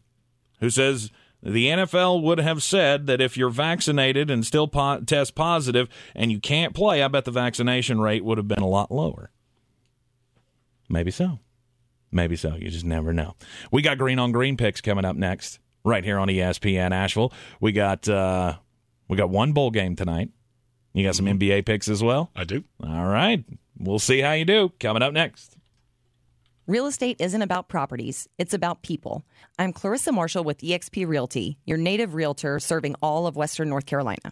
who says the NFL would have said that if you're vaccinated and still po- test positive and you can't play, I bet the vaccination rate would have been a lot lower. Maybe so. Maybe so. You just never know. We got green on green picks coming up next, right here on ESPN Asheville. We got uh, we got one bowl game tonight. You got some NBA picks as well. I do. All right, we'll see how you do. Coming up next. Real estate isn't about properties, it's about people. I'm Clarissa Marshall with eXp Realty, your native realtor serving all of Western North Carolina.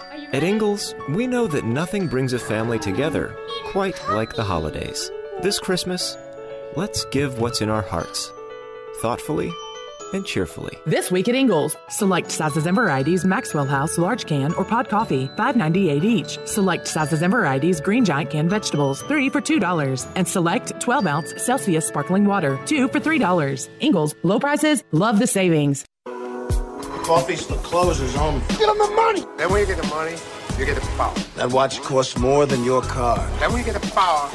At Ingles, we know that nothing brings a family together quite like the holidays. This Christmas, let's give what's in our hearts, thoughtfully and cheerfully. This week at Ingles, select sizes and varieties Maxwell House large can or pod coffee, $5.98 each. Select sizes and varieties Green Giant canned vegetables, 3 for $2. And select 12 ounce Celsius sparkling water, 2 for $3. Ingles, low prices, love the savings. Coffee's the closer's only. Get him the money. Then when you get the money, you get the power. That watch costs more than your car. Then when you get the power,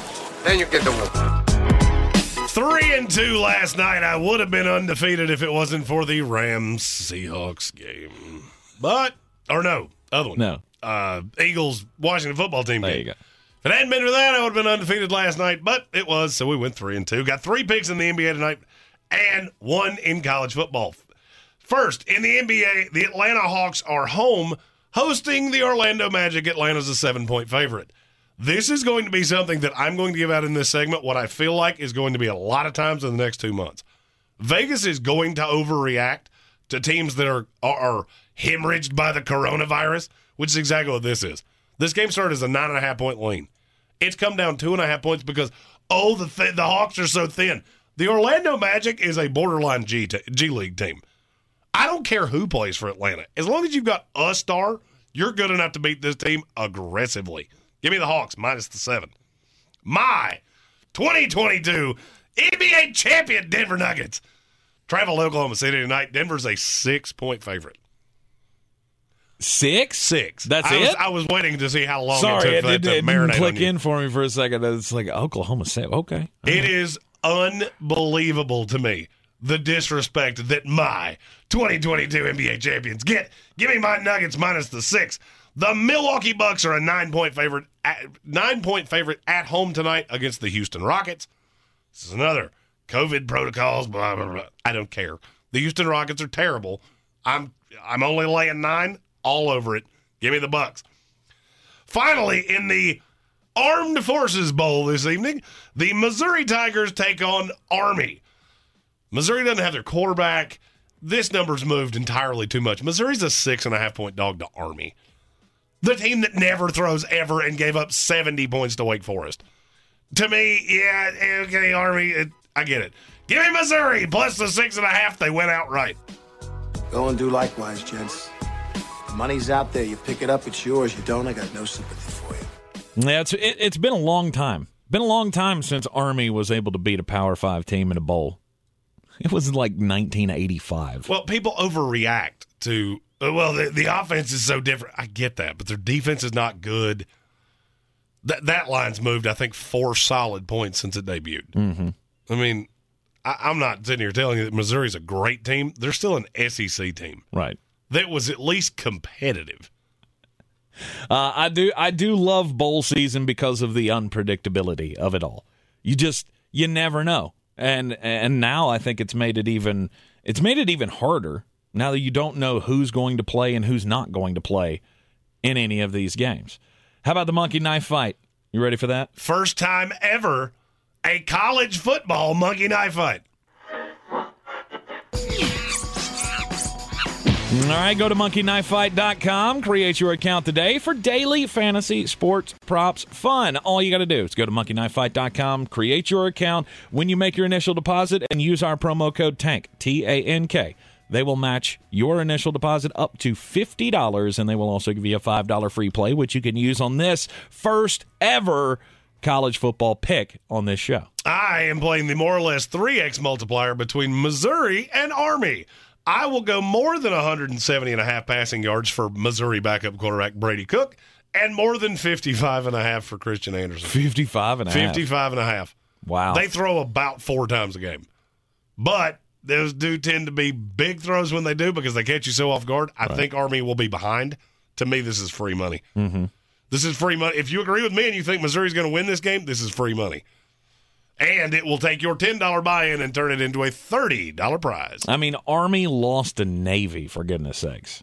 then you get the woman. Three and two last night. I would have been undefeated if it wasn't for the Rams Seahawks game. But or no, other one. No. Uh, Eagles Washington football team. There game. you go. If it hadn't been for that, I would have been undefeated last night, but it was, so we went three and two. Got three picks in the NBA tonight and one in college football. First, in the NBA, the Atlanta Hawks are home hosting the Orlando Magic. Atlanta's a seven point favorite. This is going to be something that I'm going to give out in this segment, what I feel like is going to be a lot of times in the next two months. Vegas is going to overreact to teams that are, are hemorrhaged by the coronavirus, which is exactly what this is. This game started as a nine and a half point lean. It's come down two and a half points because oh the th- the Hawks are so thin. The Orlando Magic is a borderline G t- G League team. I don't care who plays for Atlanta. As long as you've got a star, you're good enough to beat this team aggressively. Give me the Hawks minus the seven. My 2022 NBA champion Denver Nuggets travel to Oklahoma City tonight. Denver's a six point favorite. Six? Six. That's I was, it? I was waiting to see how long Sorry, it it, took for that did, to it click in for me for a second. It's like Oklahoma City. Okay. It is unbelievable to me. The disrespect that my 2022 NBA champions get. Give me my Nuggets minus the six. The Milwaukee Bucks are a nine point favorite, at, nine point favorite at home tonight against the Houston Rockets. This is another COVID protocols. Blah blah blah. I don't care. The Houston Rockets are terrible. I'm I'm only laying nine all over it. Give me the Bucks. Finally, in the Armed Forces Bowl this evening, the Missouri Tigers take on Army. Missouri doesn't have their quarterback. This number's moved entirely too much. Missouri's a six and a half point dog to Army. The team that never throws ever and gave up 70 points to Wake Forest. To me, yeah, eh, okay, Army, it, I get it. Give me Missouri plus the six and a half. They went outright. Go and do likewise, gents. The money's out there. You pick it up, it's yours. You don't, I got no sympathy for you. Yeah, it's it, it's been a long time. Been a long time since Army was able to beat a Power Five team in a bowl. [laughs] It was like 1985. Well, people overreact to uh, well, the, the offense is so different. I get that, but their defense is not good. That that line's moved, I think, four solid points since it debuted. Mm-hmm. I mean, I, I'm not sitting here telling you that Missouri's a great team. They're still an SEC team, Right. that was at least competitive. Uh, I do I do love bowl season because of the unpredictability of it all. You just you never know. And and now I think it's made it even it's made it even harder now that you don't know who's going to play and who's not going to play in any of these games. How about the monkey knife fight? You ready for that? First time ever a college football monkey knife fight. All right, go to monkeyknifefight.com, create your account today for daily fantasy sports props fun. All you got to do is go to monkeyknifefight.com, create your account. When you make your initial deposit and use our promo code TANK, T A N K, they will match your initial deposit up to $50 and they will also give you a $5 free play which you can use on this first ever college football pick on this show. I am playing the more or less 3x multiplier between Missouri and Army. I will go more than 170 and a half passing yards for Missouri backup quarterback Brady Cook and more than 55 and a half for Christian Anderson. 55 and a half. 55 and a half. Wow. They throw about four times a game. But those do tend to be big throws when they do because they catch you so off guard. I think Army will be behind. To me, this is free money. Mm-hmm. This is free money. If you agree with me and you think Missouri's going to win this game, this is free money. And it will take your $10 buy in and turn it into a $30 prize. I mean, Army lost to Navy for goodness sakes,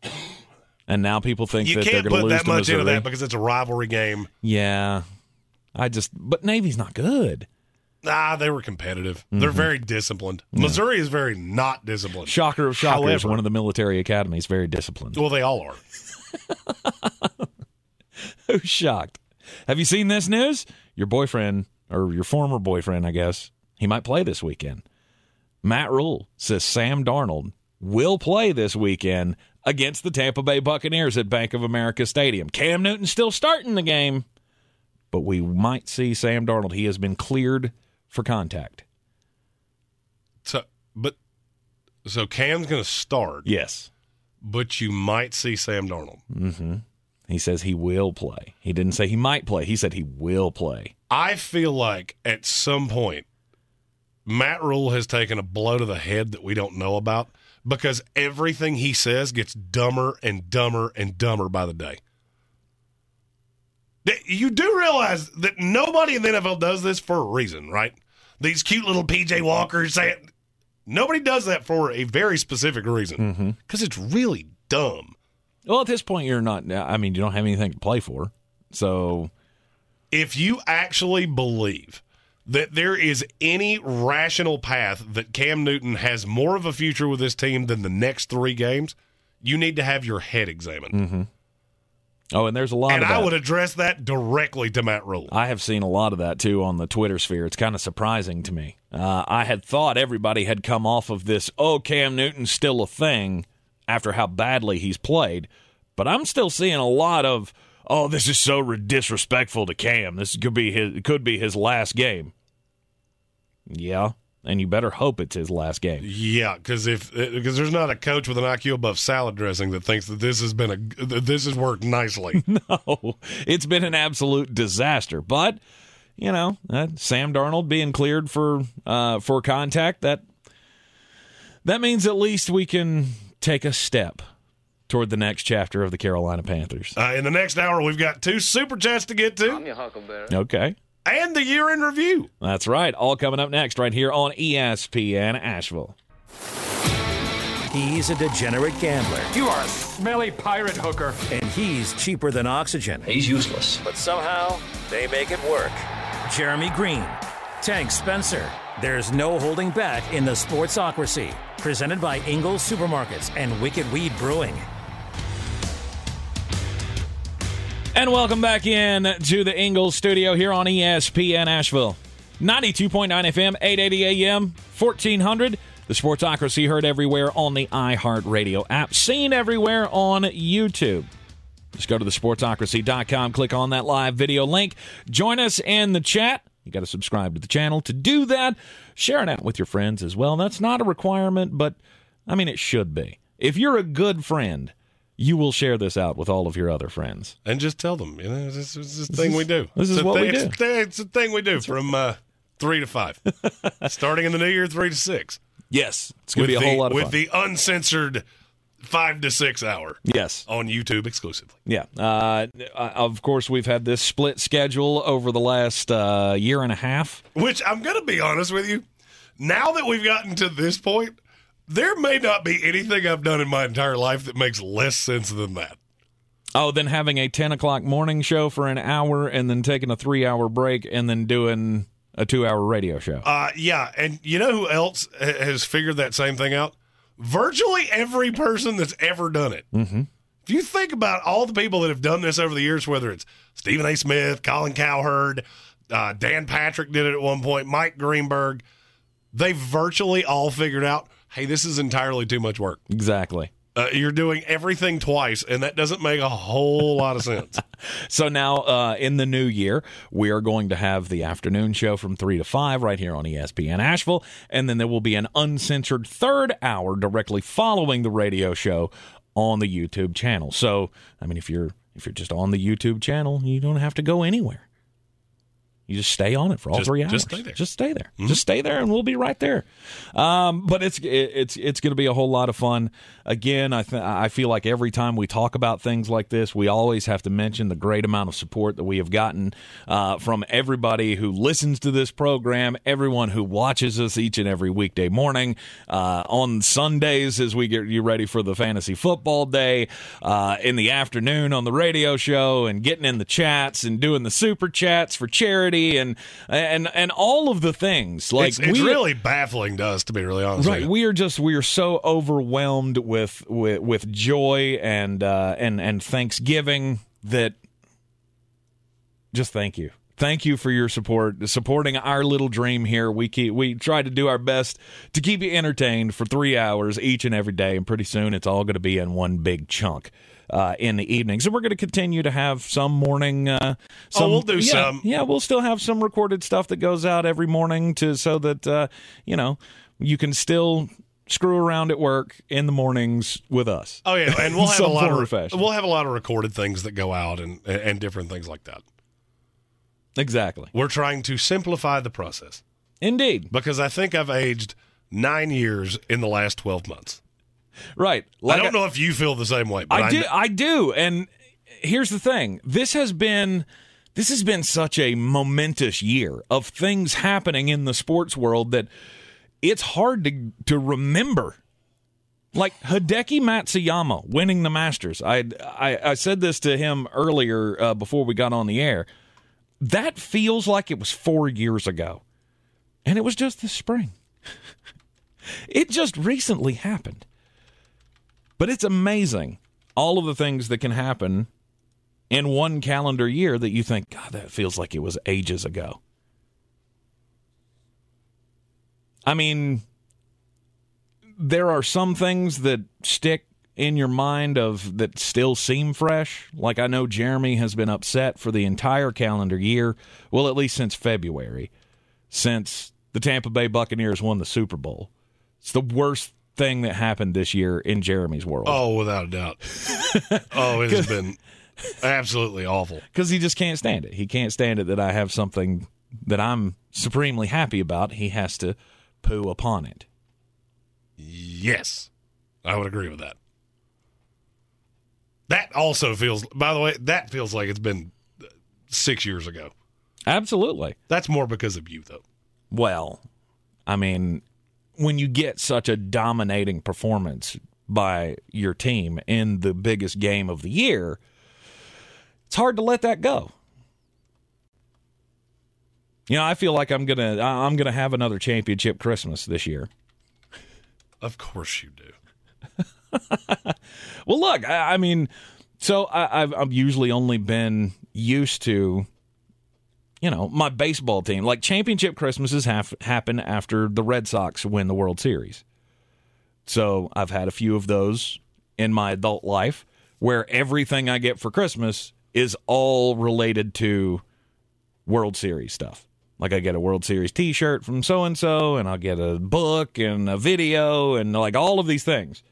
and now people think You that they're can't going to put lose that much into that because it's a rivalry game. yeah, I just but Navy's not good. Ah, they were competitive. They're Mhm. very disciplined. Missouri is very not disciplined. Shocker of shockers, However- one of the military academies, very disciplined. Well, they all are. [laughs] Who's shocked? Have you seen this news? Your boyfriend or your former boyfriend, I guess, he might play this weekend. Matt Rhule says Sam Darnold will play this weekend against the Tampa Bay Buccaneers at Bank of America Stadium. Cam Newton's still starting the game, but we might see Sam Darnold. He has been cleared for contact. So, but so Cam's going to start. Yes. But you might see Sam Darnold. Mm-hmm. He says he will play. He didn't say he might play. He said he will play. I feel like at some point, Matt Rhule has taken a blow to the head that we don't know about because everything he says gets dumber and dumber and dumber by the day. You do realize that nobody in the NFL does this for a reason, right? These cute little PJ Walkers say it. Nobody does that for a very specific reason mm-hmm. because it's really dumb. Well, at this point, you're not. I mean, you don't have anything to play for. So, if you actually believe that there is any rational path that Cam Newton has more of a future with this team than the next three games, you need to have your head examined. mm-hmm. oh, and there's a lot And I would address that directly to Matt Rhule. I have seen a lot of that too on the Twitter sphere. It's kind of surprising to me. Uh, I had thought everybody had come off of this, oh, Cam Newton's still a thing after how badly he's played. But I'm still seeing a lot of, oh, this is so disrespectful to Cam. This could be his, could be his last game. Yeah, and you better hope it's his last game. Yeah, because if because there's not a coach with an IQ above salad dressing that thinks that this has been a that this has worked nicely. [laughs] no, it's been an absolute disaster. But you know, uh, Sam Darnold being cleared for uh, for contact that that means at least we can take a step toward the next chapter of the Carolina Panthers. Uh, in the next hour, we've got two super chats to get to. I'm your huckleberry. Okay. And the year in review. That's right. All coming up next, right here on ESPN Asheville. He's a degenerate gambler. You are a smelly pirate hooker. And he's cheaper than oxygen. He's useless. But somehow, they make it work. Jeremy Greene, Tank Spencer. There's no holding back in the sportsocracy. Presented by Ingles Supermarkets and Wicked Weed Brewing. And welcome back in to the Ingles studio here on ESPN Asheville. 92.9 FM, 880 AM, 1400. The Sportsocracy heard everywhere on the iHeartRadio app, seen everywhere on YouTube. Just go to the thesportsocracy.com, click on that live video link, join us in the chat. You got to subscribe to the channel to do that. Share it out with your friends as well. That's not a requirement, but I mean, it should be. If you're a good friend, you will share this out with all of your other friends. And just tell them, you know, this is the thing we do. This is It's a what thing, we do. It's, a- it's a thing we do from uh, three to five. [laughs] Starting in the new year, three to six. Yes, it's going to be a the- whole lot of With fun. the uncensored five to six hour yes. on YouTube exclusively. Yeah. Uh, of course, we've had this split schedule over the last uh, year and a half. Which I'm going to be honest with you. Now that we've gotten to this point, there may not be anything I've done in my entire life that makes less sense than that. Oh, then having a 10 o'clock morning show for an hour and then taking a three hour break and then doing a two hour radio show. Uh, yeah, and you know who else has figured that same thing out? Virtually every person that's ever done it. Mm-hmm. If you think about all the people that have done this over the years, whether it's Stephen A. Smith, Colin Cowherd, uh, Dan Patrick did it at one point, Mike Greenberg, they virtually all figured out, hey, this is entirely too much work. Exactly. Uh, you're doing everything twice, and that doesn't make a whole lot of sense. [laughs] So now, uh, in the new year, we are going to have the afternoon show from 3 to 5 right here on ESPN Asheville. And then there will be an uncensored third hour directly following the radio show on the YouTube channel. So, I mean, if you're if you're just on the YouTube channel, you don't have to go anywhere. You just stay on it for all Just- three hours. just stay there. Just stay there. Just stay there, and we'll be right there. Um, but it's it, it's it's going to be a whole lot of fun. Again, I th- I feel like every time we talk about things like this, we always have to mention the great amount of support that we have gotten uh, from everybody who listens to this program, everyone who watches us each and every weekday morning uh, on Sundays as we get you ready for the fantasy football day, uh, in the afternoon on the radio show, and getting in the chats and doing the super chats for charity and and and all of the things. Like it's it's we- really baffling to us, to be really honest Right, with you. we are just we are so overwhelmed with with, with joy and uh, and and Thanksgiving that just thank you, thank you for your support, supporting our little dream here. We keep we try to do our best to keep you entertained for three hours each and every day, and pretty soon it's all going to be in one big chunk. Uh, in the evenings, and we're going to continue to have some morning. Uh, some, Oh, we'll do yeah, some. Yeah, we'll still have some recorded stuff that goes out every morning to so that uh, you know you can still screw around at work in the mornings with us. Oh yeah, and we'll [laughs] have a lot of or we'll have a lot of recorded things that go out and and different things like that. Exactly. We're trying to simplify the process Indeed. because I think I've aged nine years in the last twelve months. Right. I don't know if you feel the same way, but I I, do. I do. And here's the thing: this has been this has been such a momentous year of things happening in the sports world that it's hard to to remember. Like Hideki Matsuyama winning the Masters. I I, I said this to him earlier uh, before we got on the air. That feels like it was four years ago, and it was just this spring. [laughs] it just recently happened. But it's amazing all of the things that can happen in one calendar year that you think, God, that feels like it was ages ago. I mean, there are some things that stick in your mind of that still seem fresh. Like I know Jeremy has been upset for the entire calendar year, well, at least since February, since the Tampa Bay Buccaneers won the Super Bowl. It's the worst thing that happened this year in Jeremy's world. Oh, without a doubt. [laughs] oh, it has been absolutely awful. [laughs] because he just can't stand it. He can't stand it that I have something that I'm supremely happy about. He has to poo upon it. Yes, I would agree with that. That also feels, by the way, that feels like it's been six years ago. Absolutely. That's more because of you, though. Well, I mean, when you get such a dominating performance by your team in the biggest game of the year, it's hard to let that go. You know, I feel like I'm gonna I'm gonna have another championship Christmas this year. Of course you do. [laughs] well, look, I, I mean, so I, I've I've usually only been used to, you know, my baseball team. Like championship Christmases have happen after the Red Sox win the World Series. So I've had a few of those in my adult life where everything I get for Christmas is all related to World Series stuff. Like I get a World Series T-shirt from so and so, and I'll get a book and a video and like all of these things.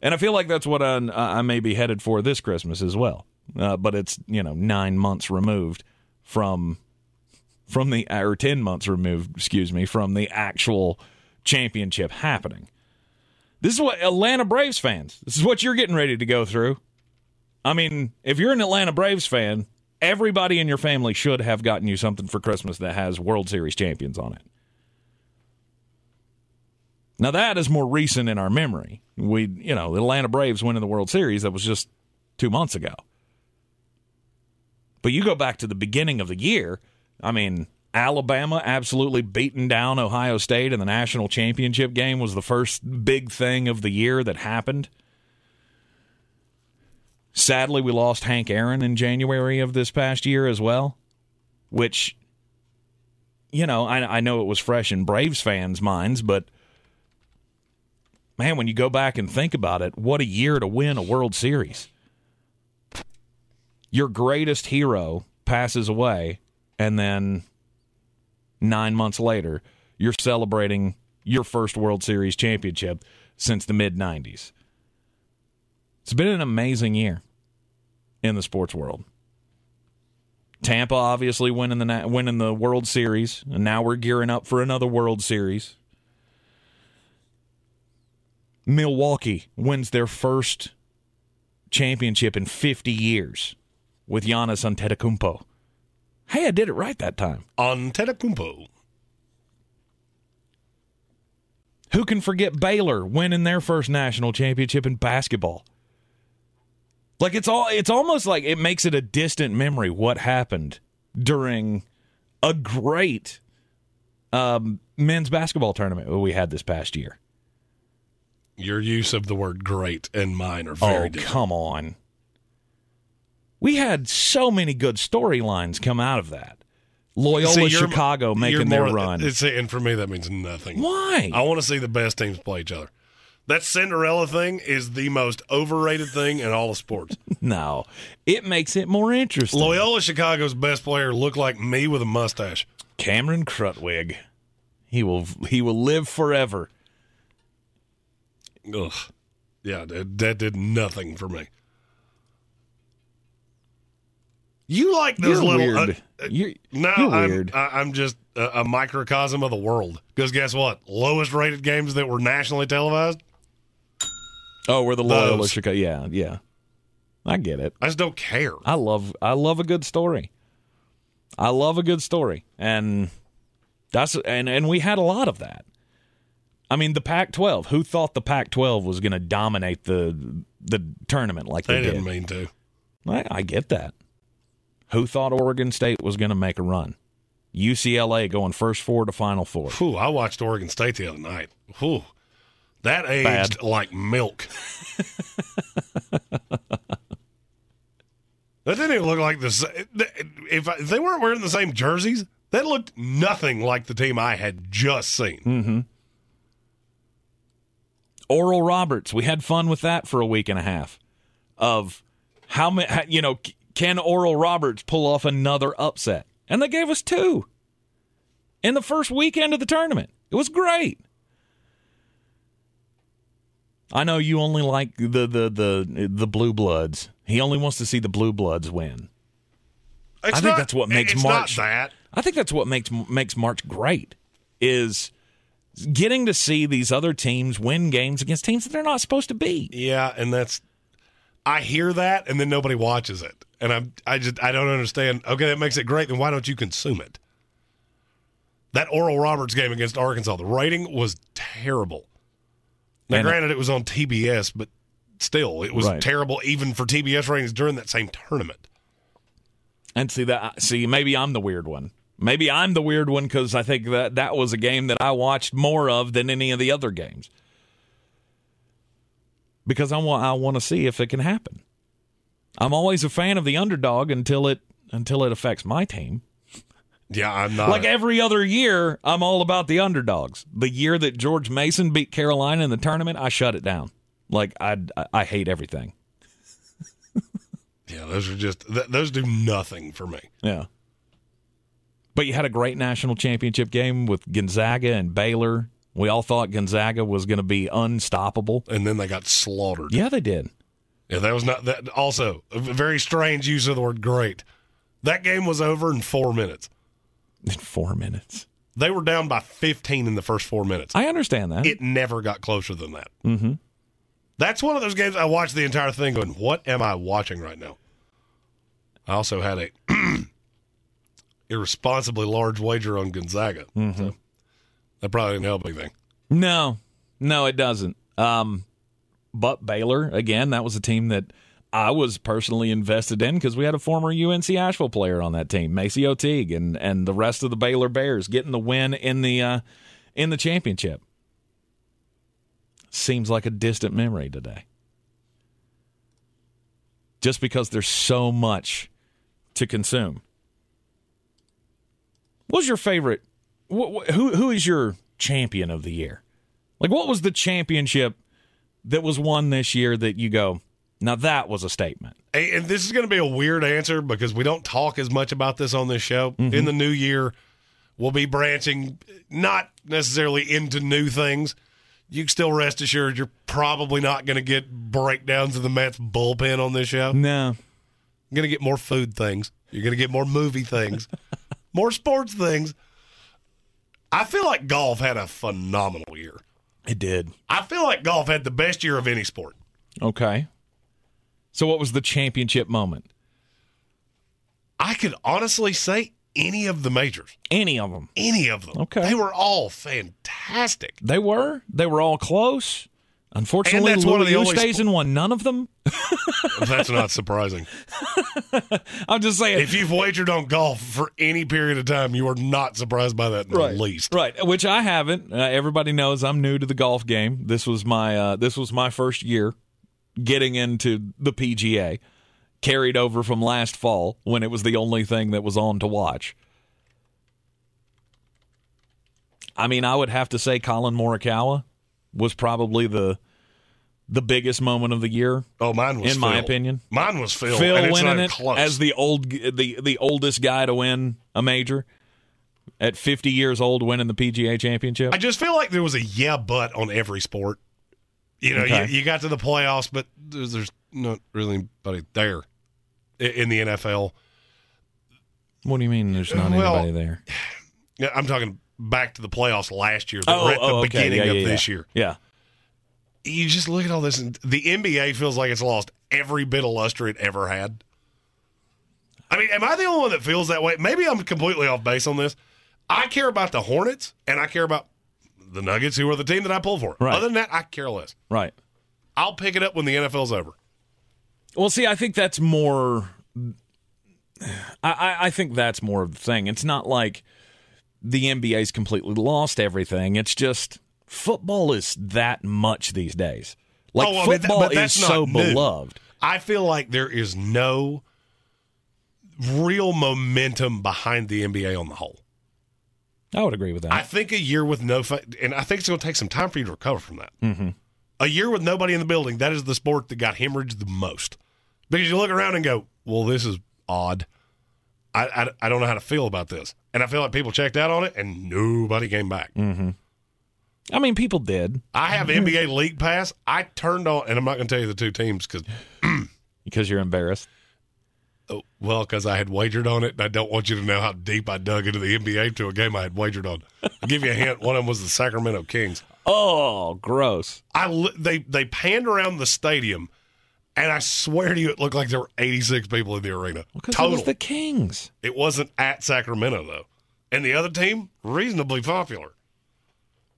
And I feel like that's what I, I may be headed for this Christmas as well. Uh, but it's you know nine months removed from from the or ten months removed, excuse me, from the actual championship happening. This is what Atlanta Braves fans. This is what you're getting ready to go through. I mean, if you're an Atlanta Braves fan, everybody in your family should have gotten you something for Christmas that has World Series champions on it. Now that is more recent in our memory. We, you know, the Atlanta Braves winning the World Series that was just 2 months ago. But you go back to the beginning of the year, I mean, Alabama absolutely beating down Ohio State in the national championship game was the first big thing of the year that happened. Sadly, we lost Hank Aaron in January of this past year as well, which, you know, I, I know it was fresh in Braves fans' minds, but man, when you go back and think about it, what a year to win a World Series. Your greatest hero passes away, and then nine months later, you're celebrating your first World Series championship since the mid 90s. It's been an amazing year in the sports world. Tampa obviously winning the winning the World Series, and now we're gearing up for another World Series. Milwaukee wins their first championship in 50 years with Giannis Antetokounmpo. Hey, I did it right that time. Antetokounmpo. Who can forget Baylor winning their first national championship in basketball? Like it's all it's almost like it makes it a distant memory what happened during a great um, men's basketball tournament we had this past year. Your use of the word great and mine are very oh, different. come on. We had so many good storylines come out of that. Loyola See, Chicago making you're their run. Uh, it's, and for me, that means nothing. Why? I want to see the best teams play each other. That Cinderella thing is the most overrated thing in all of sports. [laughs] No, it makes it more interesting. Loyola Chicago's best player looked like me with a mustache. Cameron Krutwig. He will he will live forever. Ugh. Yeah, that, that did nothing for me. You like those You're little. weird. uh, uh, You're- no, you're I'm, weird. I, I'm just a, a microcosm of the world. Because guess what? Lowest rated games that were nationally televised. Oh, we're the Loyola Those. Chicago. Yeah, yeah. I get it. I just don't care. I love I love a good story. I love a good story. And that's and and we had a lot of that. I mean, the Pac-12. Who thought the Pac-12 was going to dominate the the tournament like they, They didn't did? mean to. I, I get that. Who thought Oregon State was going to make a run? UCLA going first four to Final Four. Whew, I watched Oregon State the other night. Whew, that aged Bad. like milk. [laughs] that didn't even look like the. If, I, if they weren't wearing the same jerseys, that looked nothing like the team I had just seen. Mm-hmm. Oral Roberts. We had fun with that for a week and a half. Of how many, you know, can Oral Roberts pull off another upset? And they gave us two in the first weekend of the tournament. It was great. I know you only like the the the the blue bloods. He only wants to see the blue bloods win. It's I think not- that's what makes March. Not that. I think that's what makes makes March great is getting to see these other teams win games against teams that they're not supposed to be. Yeah, and that's I hear that and then nobody watches it. And I'm I just I don't understand. Okay, that makes it great, then why don't you consume it? That Oral Roberts game against Arkansas, the rating was terrible. Now, And- granted, it was on TBS, but still, it was Right. terrible even for TBS ratings during that same tournament. And see that see maybe I'm the weird one. Maybe I'm the weird one because I think that that was a game that I watched more of than any of the other games. Because I want I want to see if it can happen. I'm always a fan of the underdog until it until it affects my team. Yeah, I'm not. Like every other year, I'm all about the underdogs. The year that George Mason beat Carolina in the tournament, I shut it down. Like I I hate everything. [laughs] yeah, those are just th- those do nothing for me. Yeah. But you had a great national championship game with Gonzaga and Baylor. We all thought Gonzaga was going to be unstoppable. And then they got slaughtered. Yeah, they did. Yeah, that was not that. Also, a very strange use of the word "great." That game was over in four minutes. In four minutes, they were down by fifteen in the first four minutes. I understand that. It never got closer than that. mm-hmm. That's one of those games I watched the entire thing, going, "What am I watching right now?" I also had a [clears throat] irresponsibly large wager on Gonzaga. Mm-hmm. So that probably didn't help anything. No, no, it doesn't. Um, but Baylor, again, that was a team that I was personally invested in because we had a former UNC Asheville player on that team, MaCio Teague, and and the rest of the Baylor Bears getting the win in the uh, in the championship. Seems like a distant memory today. Just because there's so much to consume. What was your favorite? Wh- wh- who who is your champion of the year? Like, what was the championship that was won this year that you go, now that was a statement? And and this is going to be a weird answer because we don't talk as much about this on this show. Mm-hmm. In the new year, we'll be branching not necessarily into new things. You can still rest assured you're probably not going to get breakdowns of the Mets bullpen on this show. No. You're going to get more food things. You're going to get more movie things, [laughs] more sports things. I feel like golf had a phenomenal year. It did. I feel like golf had the best year of any sport. Okay. So, what was the championship moment? I could honestly say any of the majors. Any of them. Any of them. Okay. They were all fantastic. They were. They were all close. Unfortunately, And that's one of Louis the only Oosthuizen won none of them. [laughs] That's not surprising. [laughs] I'm just saying. If you've wagered on golf for any period of time, you are not surprised by that in the least. Right, which I haven't. Uh, everybody knows I'm new to the golf game. This was my uh, this was my first year getting into the PGA. Carried over from last fall when it was the only thing that was on to watch. I mean, I would have to say Collin Morikawa was probably the the biggest moment of the year. Oh, mine was in my opinion. Mine was Phil. Phil winning it close. as the old the the oldest guy to win a major at 50 years old, winning the PGA Championship. I just feel like there was a yeah, but on every sport. You know, Okay. you, you got to the playoffs, but there's, there's not really anybody there in the NFL. What do you mean? There's not Well, anybody there? [sighs] Yeah, I'm talking back to the playoffs last year. that Oh, were at the oh, okay. beginning Yeah, of yeah, this yeah. year. Yeah. You just look at all this, and the NBA feels like it's lost every bit of luster it ever had. I mean, am I the only one that feels that way? Maybe I'm completely off base on this. I care about the Hornets, and I care about the Nuggets, who are the team that I pull for. Right. Other than that, I care less. Right. I'll pick it up when the NFL's over. Well, see, I think that's more. I, I, I think that's more of the thing. It's not like the NBA's completely lost everything. It's just football is that much these days. Like Oh, I mean, that- football but is so new. beloved. I feel like there is no real momentum behind the NBA on the whole. I would agree with that. I think a year with no, and I think it's going to take some time for you to recover from that. mm-hmm. A year with nobody in the building, that is the sport that got hemorrhaged the most. Because you look around and go, well, this is odd. I, I, I don't know how to feel about this. And I feel like people checked out on it and nobody came back. Mm-hmm. I mean, people did I have [laughs] NBA League Pass. I turned on, and I'm not going to tell you the two teams because [clears throat] because you're embarrassed. Oh, well, because I had wagered on it, and I don't want you to know how deep I dug into the NBA to a game I had wagered on. I'll give you a hint. One of them was the Sacramento Kings. [laughs] Oh, gross! I they they panned around the stadium, and I swear to you, it looked like there were 86 people in the arena. Because it was the Kings. It wasn't at Sacramento though, and the other team reasonably popular.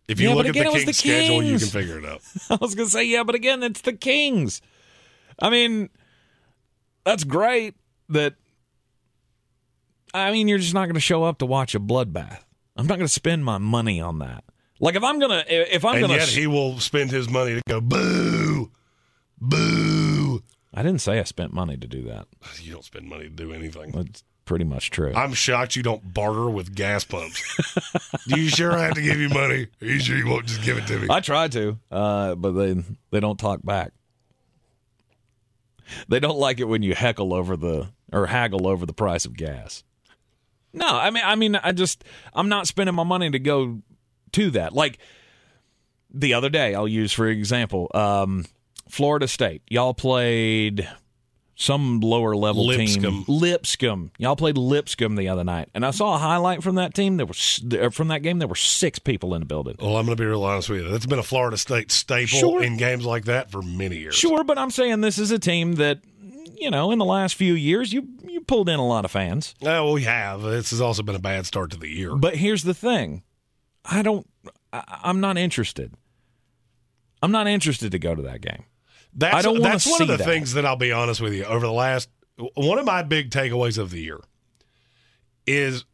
If you Yeah, look at again, the Kings the schedule, you can figure it out. [laughs] I was gonna say yeah, but again, it's the Kings. I mean, that's great. That I mean, you're just not gonna show up to watch a bloodbath. I'm not gonna spend my money on that. Like if I'm gonna if I'm and gonna yet he will spend his money to go boo, boo. I didn't say I spent money to do that. [laughs] You don't spend money to do anything. That's pretty much true. I'm shocked you don't barter with gas pumps. Do you sure I have to give you money? Are you sure you won't just give it to me? I tried to, uh, but they they don't talk back. They don't like it when you heckle over the or haggle over the price of gas. No, I mean, I mean, I just I'm not spending my money to go to that. Like the other day, I'll use for example, um, Florida State. Y'all played some lower level team, Lipscomb. Lipscomb. Y'all played Lipscomb the other night, and I saw a highlight from that team. There was from that game. There were six people in the building. Well, I'm going to be real honest with you. That's been a Florida State staple Sure. in games like that for many years. Sure, but I'm saying this is a team that, you know, in the last few years, you you pulled in a lot of fans. No, we have. This has also been a bad start to the year. But here's the thing, I don't, I, I'm not interested. I'm not interested to go to that game. That's, I don't that's one of the that. things that I'll be honest with you. Over the last, one of my big takeaways of the year is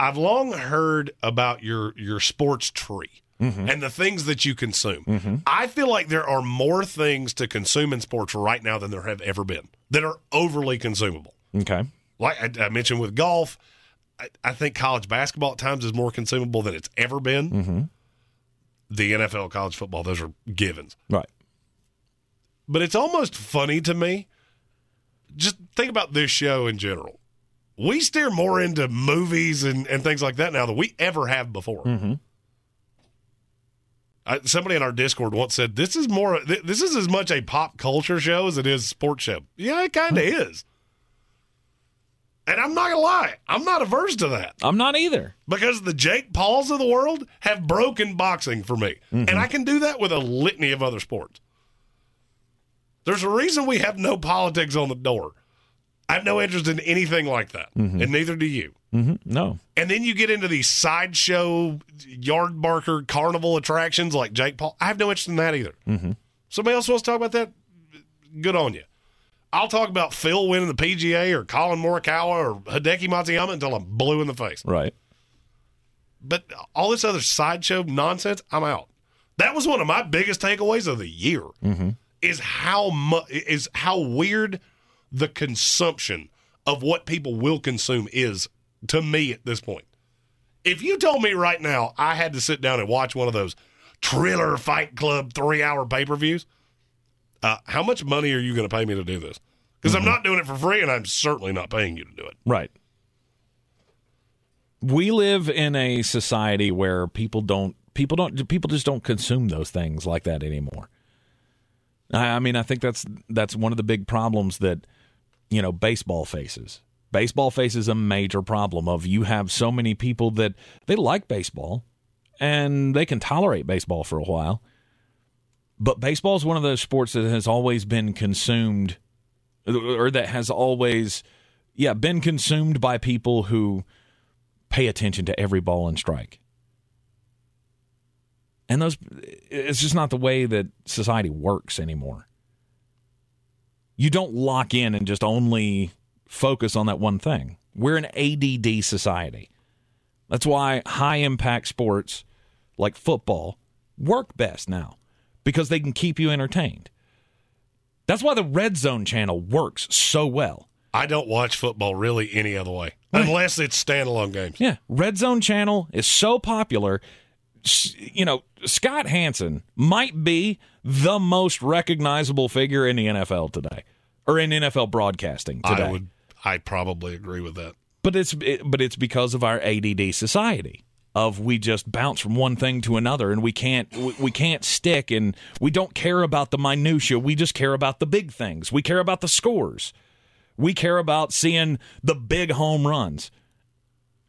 I've long heard about your your sports tree Mm-hmm. and the things that you consume. I feel like there are more things to consume in sports right now than there have ever been that are overly consumable. Okay. Like I, I mentioned with golf, I, I think college basketball at times is more consumable than it's ever been. Mm-hmm. The NFL, college football, those are givens. Right. But it's almost funny to me. Just think about this show in general. We steer more into movies and, and things like that now than we ever have before. Mm-hmm. I, somebody in our Discord once said, "This is more. th- This is as much a pop culture show as it is a sports show." Yeah, it kind of is. And I'm not gonna lie, I'm not averse to that I'm not either. because the Jake Pauls of the world have broken boxing for me, and I can do that with a litany of other sports. There's a reason we have no politics on the door. I have no interest in anything like that, and neither do you. Mm-hmm. No. And then you get into these sideshow, yard barker, carnival attractions like Jake Paul. I have no interest in that either. Mm-hmm. Somebody else wants to talk about that? Good on you. I'll talk about Phil winning the PGA or Collin Morikawa or Hideki Matsuyama until I'm blue in the face. Right. But all this other sideshow nonsense, I'm out. That was one of my biggest takeaways of the year. Mm-hmm. Is how mu- is how weird the consumption of what people will consume is to me at this point. If you told me right now I had to sit down and watch one of those Triller Fight Club three hour pay per views, uh, how much money are you going to pay me to do this? Because I'm not doing it for free, and I'm certainly not paying you to do it. Right. We live in a society where people don't people don't people just don't consume those things like that anymore. I, mean, I think that's that's one of the big problems that you know baseball faces. Baseball faces a major problem of you have so many people that they like baseball and they can tolerate baseball for a while. But baseball is one of those sports that has always been consumed or that has always yeah, been consumed by people who pay attention to every ball and strike. And those it's just not the way that society works anymore. You don't lock in and just only focus on that one thing. We're an ADD society. That's why high impact sports like football work best now because they can keep you entertained. That's why the Red Zone channel works so well. I don't watch football really any other way, unless it's standalone games. Yeah, Red Zone channel is so popular. You know, Scott Hanson might be the most recognizable figure in the NFL today, or in NFL broadcasting today. I would, I probably agree with that. But it's it, but it's because of our ADD society of we just bounce from one thing to another and we can't we, we can't stick and we don't care about the minutia. We just care about the big things. We care about the scores. We care about seeing the big home runs.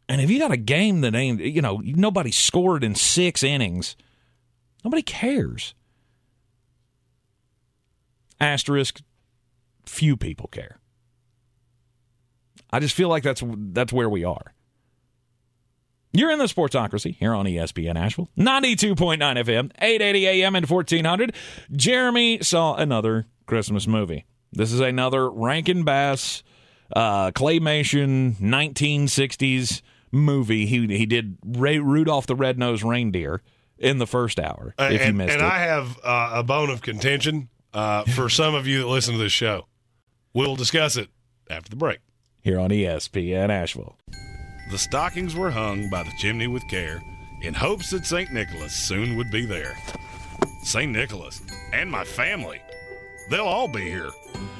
And if you got a game that ain't, you know, nobody scored in six innings, nobody cares. Asterisk, few people care. I just feel like that's that's where we are. You're in the Sportsocracy here on ESPN Asheville, 92.9 FM, 880 AM, and 1400. Jeremy saw another Christmas movie. This is another Rankin Bass uh, claymation 1960s movie. He he did Ray, Rudolph the Red-Nosed Reindeer in the first hour. Uh, if and, you missed and it, and I have uh, a bone of contention uh, for [laughs] some of you that listen to this show. We'll discuss it after the break. here on ESPN Asheville. The stockings were hung by the chimney with care in hopes that St. Nicholas soon would be there. St. Nicholas and my family, they'll all be here.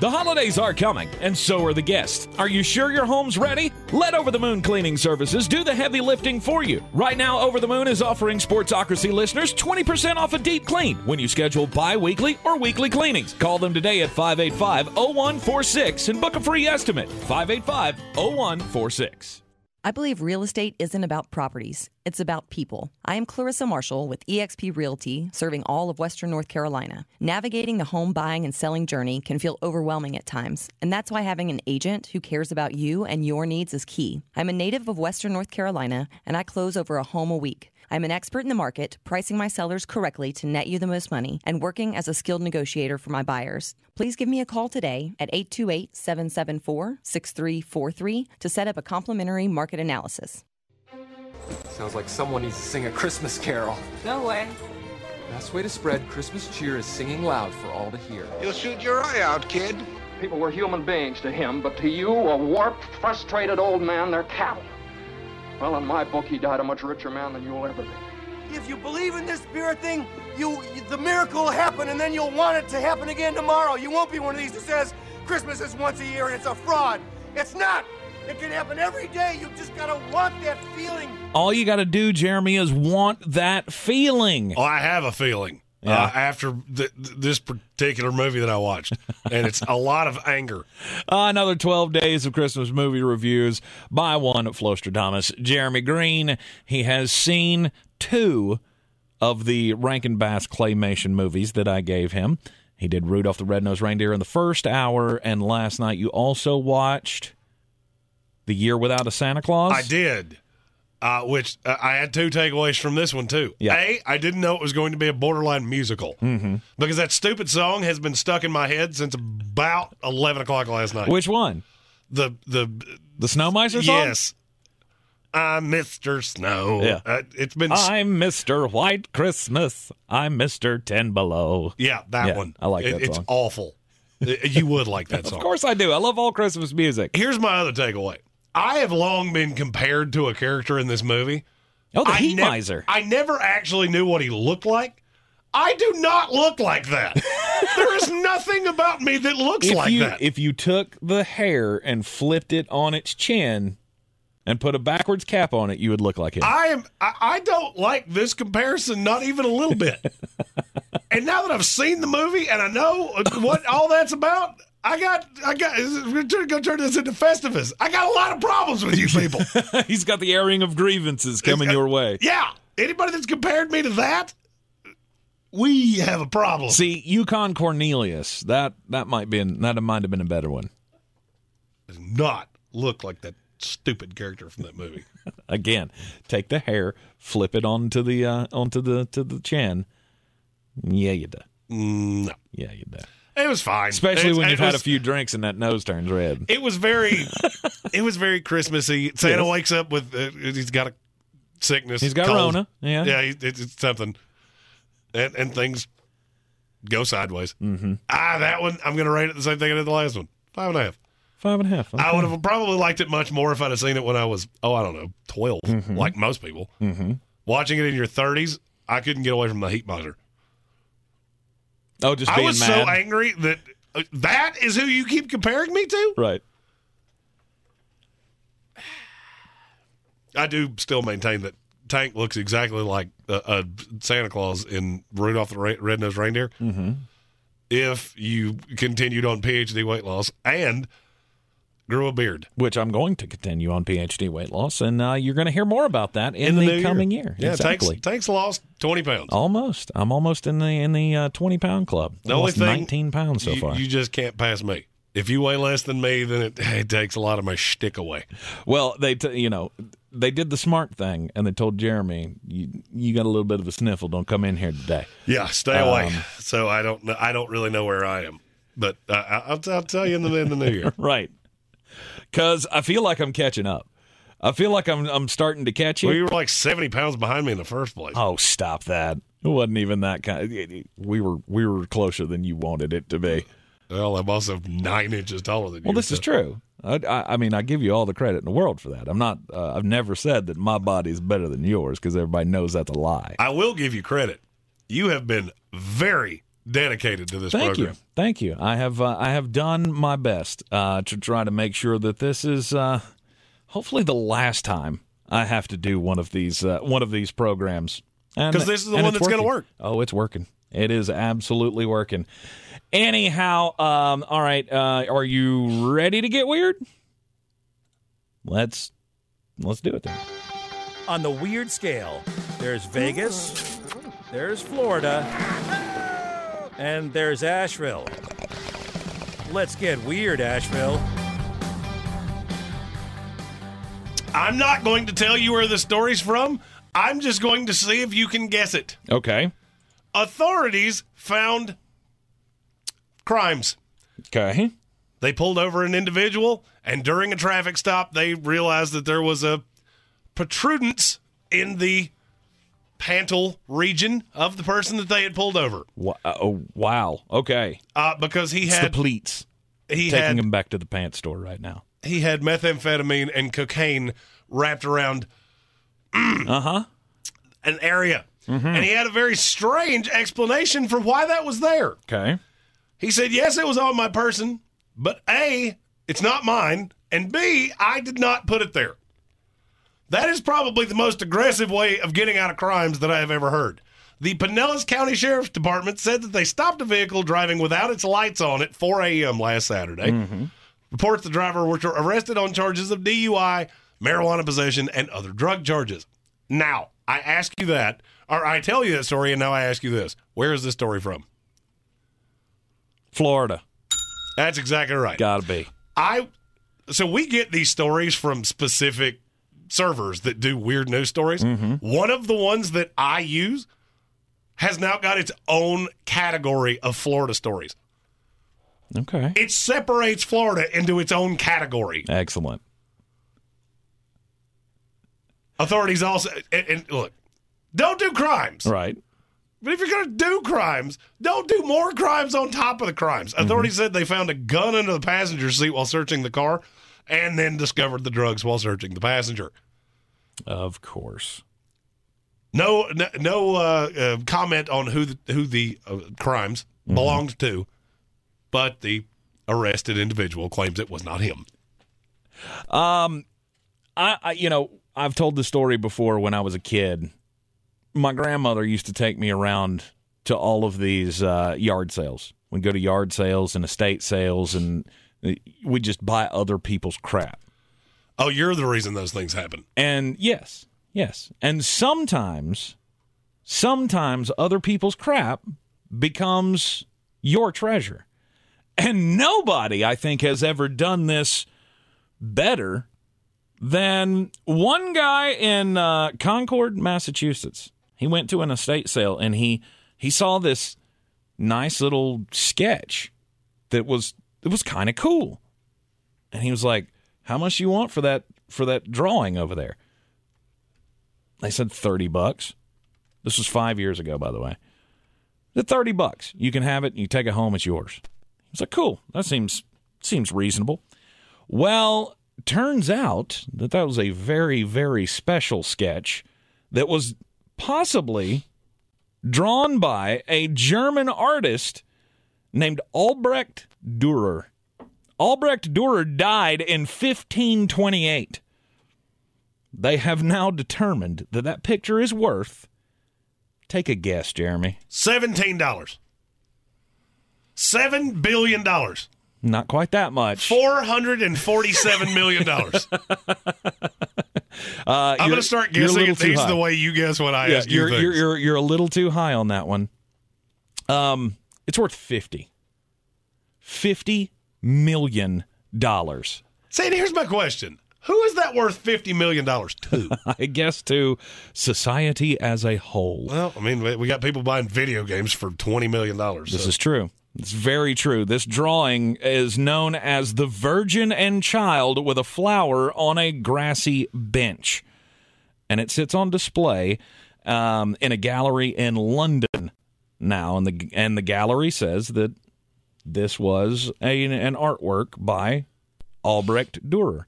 The holidays are coming, and so are the guests. Are you sure your home's ready? Let Over the Moon Cleaning Services do the heavy lifting for you. Right now, Over the Moon is offering Sportsocracy listeners 20% off a deep clean when you schedule bi weekly or weekly cleanings. Call them today at 585 0146 and book a free estimate. 585 0146. I believe real estate isn't about properties, it's about people. I am Clarissa Marshall with eXp Realty, serving all of Western North Carolina. Navigating the home buying and selling journey can feel overwhelming at times, and that's why having an agent who cares about you and your needs is key. I'm a native of Western North Carolina, and I close over a home a week. I'm an expert in the market, pricing my sellers correctly to net you the most money, and working as a skilled negotiator for my buyers. Please give me a call today at 828 774 6343 to set up a complimentary market analysis. Sounds like someone needs to sing a Christmas carol. No way. Best way to spread Christmas cheer is singing loud for all to hear. You'll shoot your eye out, kid. People were human beings to him, but to you, a warped, frustrated old man, they're cattle. Well, in my book, he died a much richer man than you'll ever be. If you believe in this spirit thing, you, you the miracle will happen, and then you'll want it to happen again tomorrow. You won't be one of these that says Christmas is once a year and it's a fraud. It's not. It can happen every day. You just gotta want that feeling. All you got to do, Jeremy, is want that feeling. Oh, I have a feeling Yeah. uh, after th- th- this particular movie that I watched, and it's a lot of anger. Uh, [laughs] another 12 days of Christmas movie reviews by one Flostradamus, Jeremy Greene. He has seen two of the Rankin Bass claymation movies that I gave him. He did Rudolph the Red-Nosed Reindeer in the first hour, and last night you also watched The Year Without a Santa Claus. I did. Uh, which uh, I had two takeaways from this one too. Yeah. A, I didn't know it was going to be a borderline musical Mm-hmm. because that stupid song has been stuck in my head since about eleven o'clock last night. Which one? The the The Snow Miser song? yes. I'm Mr. Snow. Yeah. Uh, it's been. I'm Mr. White Christmas. I'm Mr. Ten Below. yeah that Yeah, one. I like It- that It's awful. Uh, you would like that [laughs] song. Of course I do. I love all Christmas music. Here's my other takeaway. I have long been compared to a character in this movie. Oh, the I Heat nev- Miser. I never actually knew what he looked like. I do not look like that. [laughs] there is nothing about me that looks if like you that. if you took the hair and flipped it on its chin and put a backwards cap on it, you would look like him. I am. I, I don't like this comparison, not even a little bit. [laughs] and now that I've seen the movie and I know uh, what all that's about, I got. I got. We're going to turn this into Festivus. I got a lot of problems with you people. [laughs] He's got the airing of grievances coming your way. yeah. Anybody that's compared me to that, we have a problem. See, Yukon Cornelius, that that might be that might have been a better one. does not look like that stupid character from that movie. [laughs] Again, take the hair, flip it onto the uh, onto the to the chin. Yeah, you do. Mm, No, Yeah, you do. It was fine. Especially It- when it you've had a few drinks and that nose turns red. It was very, [laughs] it was very Christmassy. Santa Yes. wakes up with uh, he's got a sickness. He's got cold. Rona, yeah. yeah, he, it's, it's something, and and things go sideways. Mm-hmm. Ah, that one I'm going to rate it the same thing I did the last one, five and a half. Five and a half. I would have probably liked it much more if I'd have seen it when I was oh I don't know 12, Mm-hmm. like most people. hmm Watching it in your 30s, I couldn't get away from the heat miser. Oh, just I was mad. so angry that uh, that is who you keep comparing me to. Right. I do still maintain that Tank looks exactly like a, a Santa Claus in Rudolph the Ra- Red-Nosed Reindeer. Mm-hmm. If you continued on PhD weight loss and grew a beard. which I'm going to continue on PhD weight loss, and uh, you're going to hear more about that in, the, the, coming year. Yeah, exactly. Tanks, Tanks lost 20 pounds. Almost. I'm almost in the in the uh, 20 pound club. The only Almost thing 19 pounds so you, far. You just can't pass me. If you weigh less than me, then it, it takes a lot of my shtick away. Well, they t- you know they did the smart thing, and they told Jeremy, "You you got a little bit of a sniffle. Don't come in here today." Yeah, stay away. Um, so I don't know. I don't really know where I am, but uh, I- I'll, I'll tell you in the, in the new year. [laughs] right. Because I feel like I'm catching up. I feel like I'm I'm starting to catch you. Well, you were like 70 pounds behind me in the first place. Oh, stop that! It wasn't even that kind. we were we were closer than you wanted it to be. Well, I'm also nine inches taller than you. Well, this is true. I, I, I mean, I give you all the credit in the world for that. I'm not. Uh, I've never said that my body is better than yours because everybody knows that's a lie. I will give you credit. You have been very dedicated to this Thank program. you, thank you. I have uh, I have done my best uh, to try to make sure that this is uh, hopefully the last time I have to do one of these uh, one of these programs. 'Cause this is the one that's gonna work. Oh, it's working. It is absolutely working. Anyhow, um, all right. Uh, are you ready to get weird? Let's let's do it then. On the weird scale, there's Vegas, there's Florida, and there's Asheville. Let's get weird, Asheville. I'm not going to tell you where the story's from. I'm just going to see if you can guess it. Okay. Authorities found crimes. Okay. They pulled over an individual, and during a traffic stop, they realized that there was a protrudence in the pantal region of the person that they had pulled over. Wow. Oh, wow. Okay. Uh, because he It's had the pleats. he taking had him back to the pants store right now. he had methamphetamine and cocaine wrapped around Uh huh. an area. Mm-hmm. And he had a very strange explanation for why that was there. Okay. He said, Yes, it was on my person, but A, it's not mine, and B, I did not put it there. That is probably the most aggressive way of getting out of crimes that I have ever heard. The Pinellas County Sheriff's Department said that they stopped a vehicle driving without its lights on at 4 a.m. last Saturday. Mm-hmm. Reports the driver was arrested on charges of DUI, marijuana possession, and other drug charges. Now, I ask you that, or I tell you that story, and now I ask you this. Where is this story from? Florida. That's exactly right. Gotta be. I so we get these stories from specific servers that do weird news stories. Mm-hmm. One of the ones that I use has now got its own category of Florida stories. Okay. It separates Florida into its own category. Excellent. Authorities also and, and look, don't do crimes. Right. But if you're going to do crimes, don't do more crimes on top of the crimes. Authorities mm-hmm. said they found a gun under the passenger seat while searching the car and then discovered the drugs while searching the passenger. Of course. No, no, no uh, uh, comment on who the, who the uh, crimes belonged to, but the arrested individual claims it was not him. Um, I, I you know I've told the story before when I was a kid. My grandmother used to take me around to all of these uh, yard sales. We'd go to yard sales and estate sales, and we just buy other people's crap. Oh, you're the reason those things happen. And yes, yes. And sometimes, sometimes other people's crap becomes your treasure. And nobody, I think, has ever done this better than one guy in uh, Concord, Massachusetts. He went to an estate sale and he he saw this nice little sketch that was it was kind of cool. And he was like, "How much you want for that for that drawing over there?" They said 30 bucks. This was 5 years ago, by the way. The 30 bucks. You can have it, you take it home, it's yours. I was like, "Cool. That seems seems reasonable." Well, turns out that that was a very very special sketch that was possibly drawn by a German artist named Albrecht Dürer. Albrecht Dürer died in 1528. They have now determined that that picture is worth. Take a guess, Jeremy. Seventeen dollars. Seven billion dollars. Not quite that much. Four hundred and forty-seven million dollars. [laughs] Uh, I'm going to start guessing these high. the way you guess what I yeah, ask you. you're, you're you're you're a little too high on that one. Um, it's worth fifty. Fifty million dollars. See, here's my question: Who is that worth fifty million dollars to? [laughs] I guess to society as a whole. well, I mean, we- we got people buying video games for twenty million dollars. This is true. It's very true. This drawing is known as the Virgin and Child with a flower on a grassy bench. And it sits on display um, in a gallery in London now. And the, and the gallery says that this was a, an artwork by Albrecht Dürer.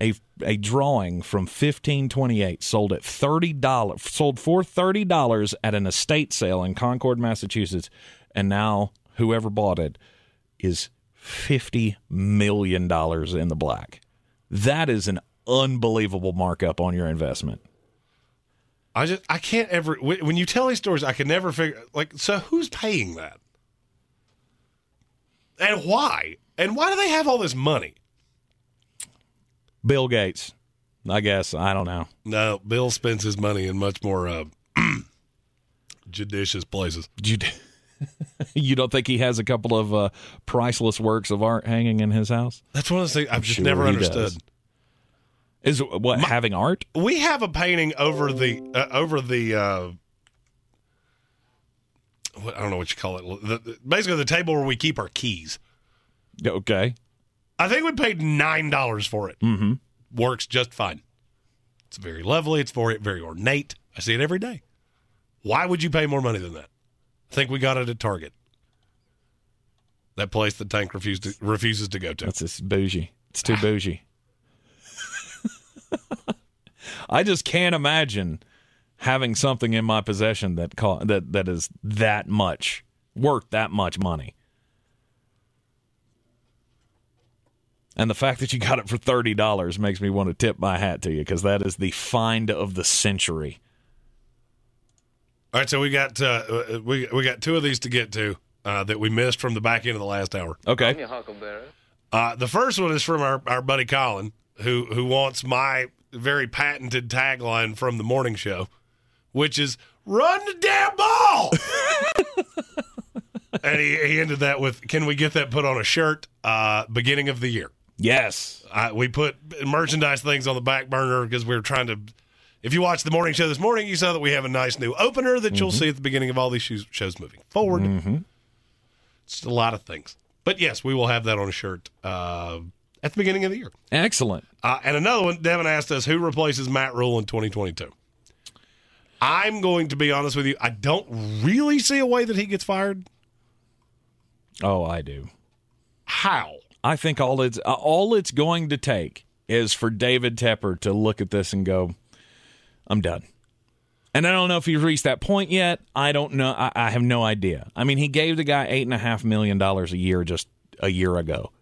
A, a drawing from 1528 sold at $30 sold for $30 at an estate sale in Concord, Massachusetts and now whoever bought it is 50 million dollars in the black. That is an unbelievable markup on your investment. I just I can't ever when when you tell these stories, I can never figure like so who's paying that, and why, and why do they have all this money? Bill Gates, I guess. I don't know. No, Bill spends his money in much more uh, [clears throat] judicious places. Jud- [laughs] you don't think he has a couple of uh, priceless works of art hanging in his house? That's one of the things I've just Sure never understood. does. Is what having art? We have a painting over the uh, over the uh, what, I don't know what you call it. The, the- basically, the table where we keep our keys. Okay. I think we paid nine dollars for it. Mm-hmm. Works just fine. It's very lovely. It's very very ornate. I see it every day. Why would you pay more money than that? I think we got it at Target. That place the tank refused to, refuses to go to. That's just bougie. It's too [sighs] bougie. [laughs] I just can't imagine having something in my possession that co- that that is that much worth that much money. And the fact that you got it for thirty dollars makes me want to tip my hat to you because that is the find of the century. All right, so we got uh, we we got two of these to get to uh, that we missed from the back end of the last hour. Okay. Uh, the first one is from our, our buddy Colin, who who wants my very patented tagline from the morning show, which is "Run the damn ball." [laughs] and he, he ended that with, "Can we get that put on a shirt? Uh, beginning of the year." Yes. Uh, we put merchandise things on the back burner because we were trying to. If you watched the morning show this morning, you saw that we have a nice new opener that you'll see at the beginning of all these shows, shows moving forward. It's a lot of things. But yes, we will have that on a shirt uh, at the beginning of the year. Excellent. Uh, and another one, Devin asked us who replaces Matt Rhule in 2022. I'm going to be honest with you. I don't really see a way that he gets fired. Oh, I do. How? I think all it's uh, all it's going to take is for David Tepper to look at this and go, "I'm done." And I don't know if he's reached that point yet. I don't know. I, I have no idea. I mean, he gave the guy eight and a half million dollars a year just a year ago.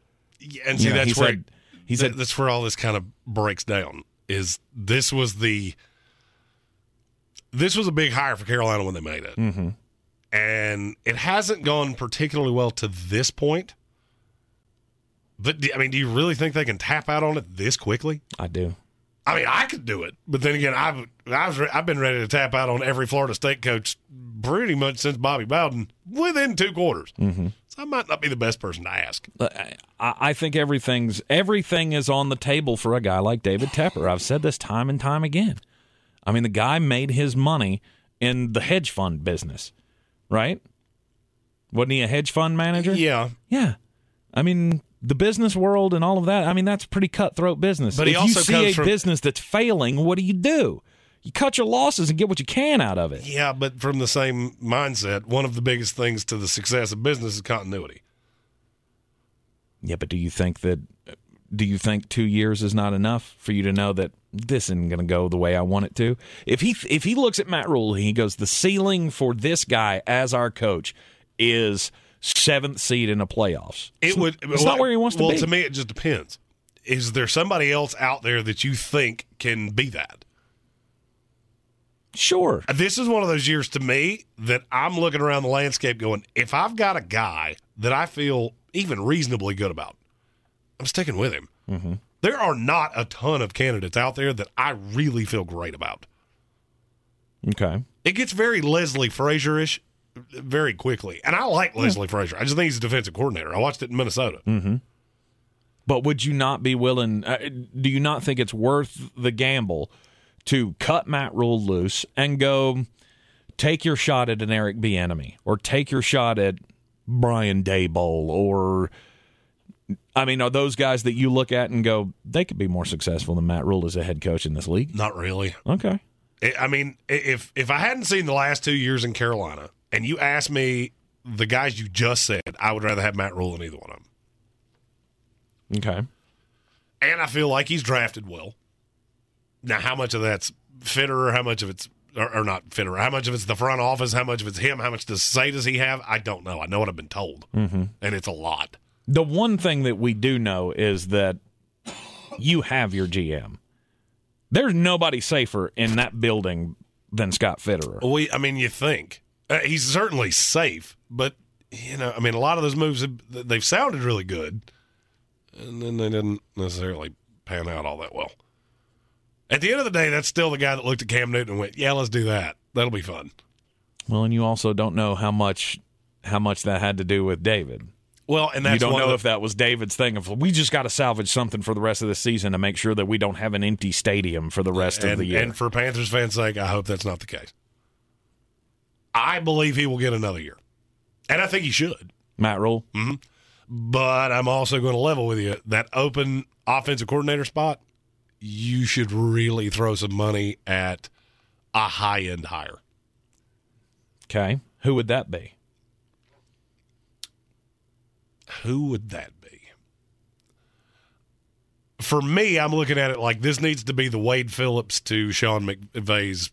Yeah, and see, You know, that's he where said- he said- that's where all this kind of breaks down. Is this was the this was a big hire for Carolina when they made it, Mm-hmm. and it hasn't gone particularly well to this point. But I mean, do you really think they can tap out on it this quickly? I do. I mean, I could do it, but then again, I've I was re- I've been ready to tap out on every Florida State coach pretty much since Bobby Bowden within two quarters. Mm-hmm. So I might not be the best person to ask. I, I think everything's everything is on the table for a guy like David Tepper. I've said this time and time again. I mean, the guy made his money in the hedge fund business, right? Wasn't he a hedge fund manager? Yeah, yeah. I mean, the business world and all of that. I mean, that's pretty cutthroat business. But he if you see a from- business that's failing, what do you do? You cut your losses and get what you can out of it. Yeah, but from the same mindset, one of the biggest things to the success of business is continuity. Yeah, but do you think that? Do you think two years is not enough for you to know that this isn't going to go the way I want it to? If he if he looks at Matt Rhule and he goes, the ceiling for this guy as our coach is seventh seed in the playoffs. It would. It's not where he wants to well, be. to me, it just depends. Is there somebody else out there that you think can be that? Sure. This is one of those years to me that I'm looking around the landscape going, if I've got a guy that I feel even reasonably good about, I'm sticking with him. Mm-hmm. There are not a ton of candidates out there that I really feel great about. Okay. It gets very Leslie Frazier ish very quickly. And I like Leslie Frazier. I just think he's a defensive coordinator. I watched it in Minnesota. Mm-hmm. But would you not be willing? Uh, do you not think it's worth the gamble to cut Matt Rhule loose and go take your shot at an Eric Bieniemy or take your shot at Brian Daboll or I mean, are those guys that you look at and go they could be more successful than Matt Rhule as a head coach in this league? Not really. Okay. I mean, if if I hadn't seen the last two years in Carolina, and you asked me the guys you just said, I would rather have Matt Rhule than either one of them. Okay. And I feel like he's drafted well. Now, how much of that's Fitter, how much of it's or, or not Fitter, how much of it's the front office, how much of it's him, how much to say does he have? I don't know. I know what I've been told, mm-hmm. and it's a lot. The one thing that we do know is that you have your GM. There's nobody safer in that building than Scott Fitterer. We, I mean, you think uh, he's certainly safe, but you know, I mean, a lot of those moves have, they've sounded really good, and then they didn't necessarily pan out all that well. At the end of the day, that's still the guy that looked at Cam Newton and went, "Yeah, let's do that. That'll be fun." Well, and you also don't know how much how much that had to do with David. Well, and that's you don't know the- if that was David's thing of we just got to salvage something for the rest of the season to make sure that we don't have an empty stadium for the rest and, of the year. And for Panthers fans' sake, I hope that's not the case. I believe he will get another year, and I think he should. Matt Rhule. hmm But I'm also going to level with you that open offensive coordinator spot. You should really throw some money at a high end hire. Okay, who would that be? Who would that be? For me, I'm looking at it like this needs to be the Wade Phillips to Sean McVay's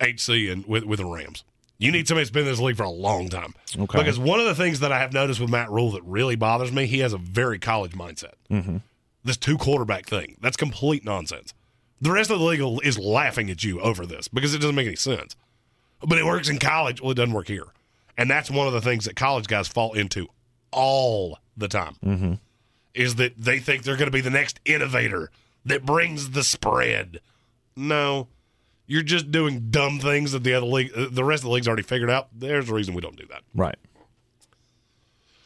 HC and with, with the Rams. You need somebody that's been in this league for a long time. Okay. Because one of the things that I have noticed with Matt Rhule that really bothers me, he has a very college mindset. Mm-hmm. This two quarterback thing, that's complete nonsense. The rest of the league is laughing at you over this because it doesn't make any sense. But it works in college. Well, it doesn't work here. And that's one of the things that college guys fall into all the time Mm-hmm. is that they think they're going to be the next innovator that brings the spread. No, you're just doing dumb things that the other league, uh, the rest of the league's already figured out. There's a reason we don't do that. Right.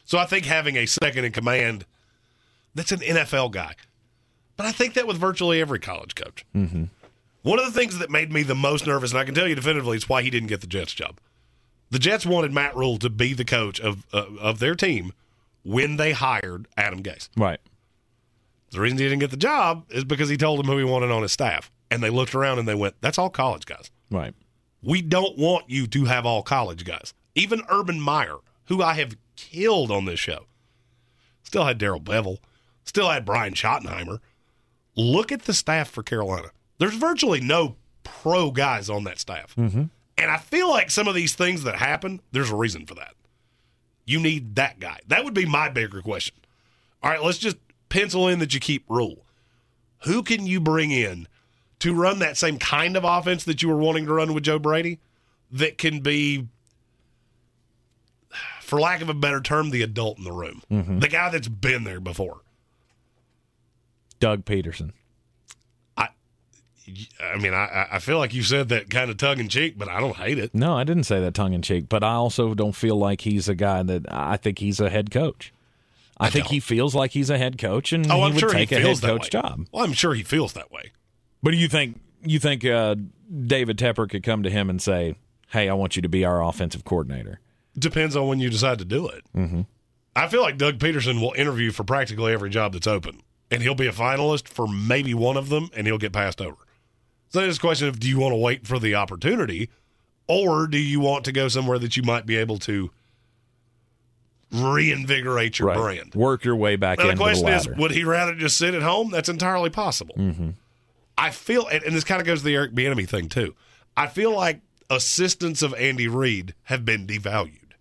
So I think having a second in command that's an NFL guy, but I think that with virtually every college coach. Mm-hmm. One of the things that made me the most nervous, and I can tell you definitively, is why he didn't get the Jets job. The Jets wanted Matt Rule to be the coach of uh, of their team when they hired Adam Gase. Right. The reason he didn't get the job is because he told them who he wanted on his staff, and they looked around and they went, "That's all college guys. Right. We don't want you to have all college guys." Even Urban Meyer, who I have killed on this show, still had Darrell Bevell, still had Brian Schottenheimer. Look at the staff for Carolina. There's virtually no pro guys on that staff. Mm-hmm. And I feel like some of these things that happen, there's a reason for that. You need that guy. That would be my bigger question. All right, let's just pencil in that you keep Rhule. Who can you bring in to run that same kind of offense that you were wanting to run with Joe Brady that can be, for lack of a better term, the adult in the room? Mhm. The guy that's been there before. Doug Pederson. I mean, I, I feel like you said that kind of tongue in cheek, but I don't hate it. No, I didn't say that tongue in cheek, but I also don't feel like he's a guy that I think he's a head coach. I, think he feels like he's a head coach, and Oh, he I'm would sure he take a head coach way. job. Well, I'm sure he feels that way. But do you think you think uh, David Tepper could come to him and say, "Hey, I want you to be our offensive coordinator"? Depends on when you decide to do it. Mm-hmm. I feel like Doug Pederson will interview for practically every job that's open, and he'll be a finalist for maybe one of them, and he'll get passed over. So it's a question of do you want to wait for the opportunity, or do you want to go somewhere that you might be able to reinvigorate your Right. brand? Work your way back Now, the question the is, would he rather just sit at home? That's entirely possible. mm-hmm. I feel, and, and this kind of goes to the Eric Bieniemy thing too. I feel like assistants of Andy Reid have been devalued.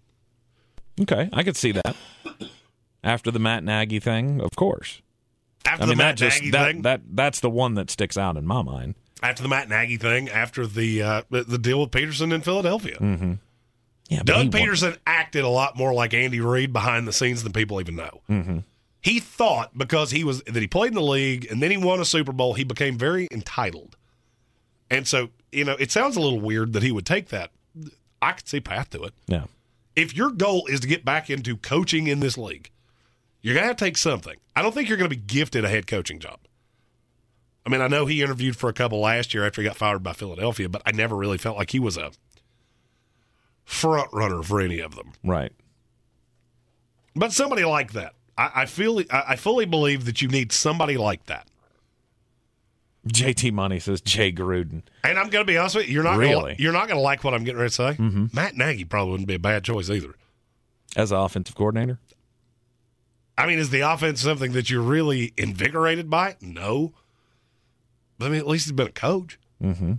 Okay, I could see that. After the Matt Nagy thing, of course. After I the Matt that just Nagy that, thing? that that's the one that sticks out in my mind. After the Matt Nagy thing, after the uh, the deal with Pederson in Philadelphia, Mm-hmm. Yeah, Doug he won- Pederson acted a lot more like Andy Reid behind the scenes than people even know. Mm-hmm. He thought because he was that he played in the league and then he won a Super Bowl, he became very entitled. And so, you know, it sounds a little weird that he would take that. I could see path to it. Yeah. If your goal is to get back into coaching in this league, you're gonna have to take something. I don't think you're gonna be gifted a head coaching job. I mean, I know he interviewed for a couple last year after he got fired by Philadelphia, but I never really felt like he was a front runner for any of them. Right. But somebody like that, I, I feel, I, I fully believe that you need somebody like that. JT Money says Jay Gruden. And I'm going to be honest with you, you're not Really? gonna, you're not going to like what I'm getting ready to say. Mm-hmm. Matt Nagy probably wouldn't be a bad choice either. As an offensive coordinator? I mean, is the offense something that you're really invigorated by? No. I mean, at least he's been a coach. Mm-hmm.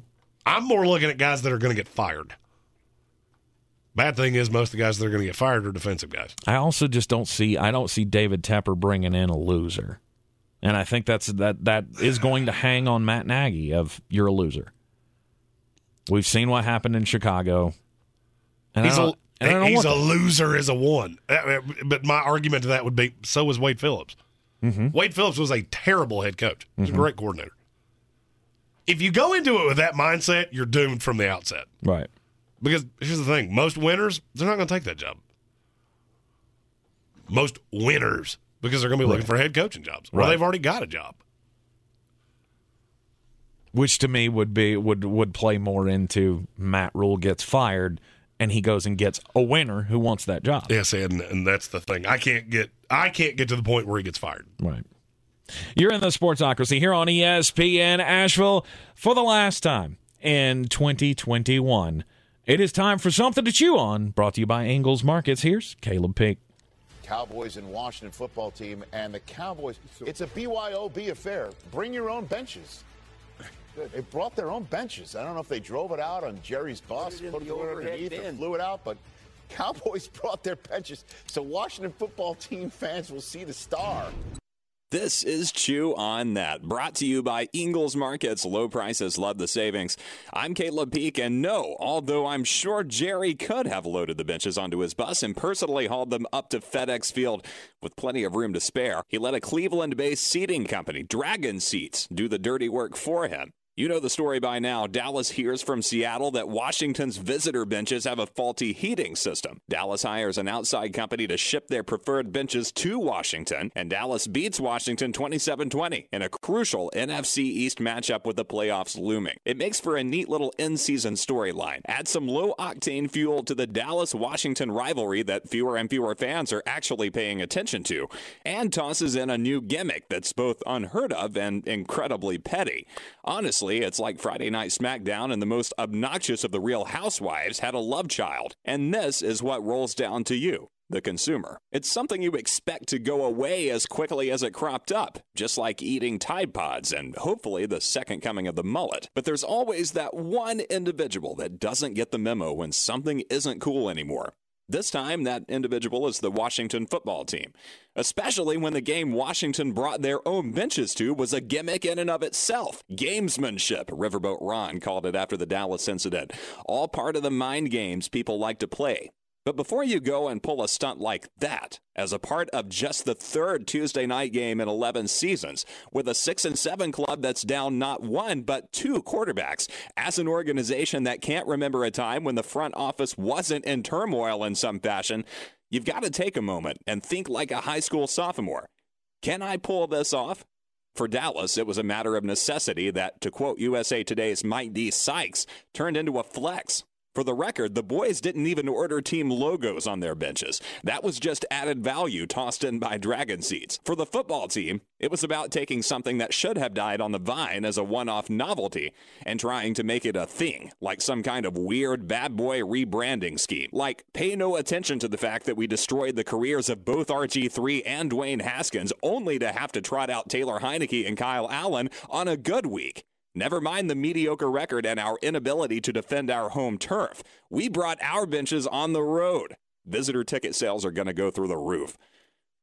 I'm more looking at guys that are going to get fired. Bad thing is, most of the guys that are going to get fired are defensive guys. I also just don't see I don't see David Tepper bringing in a loser. And I think that's that that is going to hang on Matt Nagy of you're a loser. We've seen what happened in Chicago. And he's I a, and I don't he's a loser as a one. Uh, But my argument to that would be so was Wade Phillips. Mhm. Wade Phillips was a terrible head coach. He's Mhm. a great coordinator. If you go into it with that mindset, you're doomed from the outset. Right. Because here's the thing most winners, they're not going to take that job. Most winners, because they're going to be looking Right. for head coaching jobs. Or Right. they've already got a job. Which to me would be would would play more into Matt Rhule gets fired and he goes and gets a winner who wants that job. Yes, and, and that's the thing. I can't get I can't get to the point where he gets fired. Right. You're in the Sportsocracy here on ESPN Asheville for the last time in 2021. It is time for something to chew on. Brought to you by Ingles Markets. Here's Caleb Peak. Cowboys and Washington football team, and the Cowboys. It's a BYOB affair. Bring your own benches. They brought their own benches. I don't know if they drove it out on Jerry's bus, Put it put it the overhead underneath, or flew it out, but Cowboys [laughs] brought their benches. So Washington football team fans will see the star. This is Chew on That, brought to you by Ingles Markets. Low prices, love the savings. I'm Caleb Peak, and no, although I'm sure Jerry could have loaded the benches onto his bus and personally hauled them up to FedEx Field with plenty of room to spare, he let a Cleveland based seating company, Dragon Seats, do the dirty work for him. You know the story by now. Dallas hears from Seattle that Washington's visitor benches have a faulty heating system. Dallas hires an outside company to ship their preferred benches to Washington, and Dallas beats Washington 27 20 in a crucial NFC East matchup with the playoffs looming. It makes for a neat little in season storyline. Add some low octane fuel to the Dallas Washington rivalry that fewer and fewer fans are actually paying attention to, and tosses in a new gimmick that's both unheard of and incredibly petty. Honestly, it's like Friday Night SmackDown and the most obnoxious of the real housewives had a love child. And this is what rolls down to you. The consumer. It's something you expect to go away as quickly as it cropped up, just like eating Tide Pods and hopefully the second coming of the mullet. But there's always that one individual that doesn't get the memo when something isn't cool anymore. This time, that individual is the Washington football team, especially when the game Washington brought their own benches to was a gimmick in and of itself. Gamesmanship, Riverboat Ron called it after the Dallas incident. All part of the mind games people like to play. But before you go and pull a stunt like that, as a part of just the third Tuesday night game in 11 seasons, with a 6 and 7 club that's down not one, but two quarterbacks, as an organization that can't remember a time when the front office wasn't in turmoil in some fashion, you've got to take a moment and think like a high school sophomore. Can I pull this off? For Dallas, it was a matter of necessity that, to quote USA Today's Mike D. Sykes, turned into a flex. For the record, the boys didn't even order team logos on their benches. That was just added value tossed in by Dragon Seats. For the football team, it was about taking something that should have died on the vine as a one off novelty and trying to make it a thing, like some kind of weird bad boy rebranding scheme. Like, pay no attention to the fact that we destroyed the careers of both RG3 and Dwayne Haskins only to have to trot out Taylor Heinicke and Kyle Allen on a good week. Never mind the mediocre record and our inability to defend our home turf. We brought our benches on the road. Visitor ticket sales are going to go through the roof.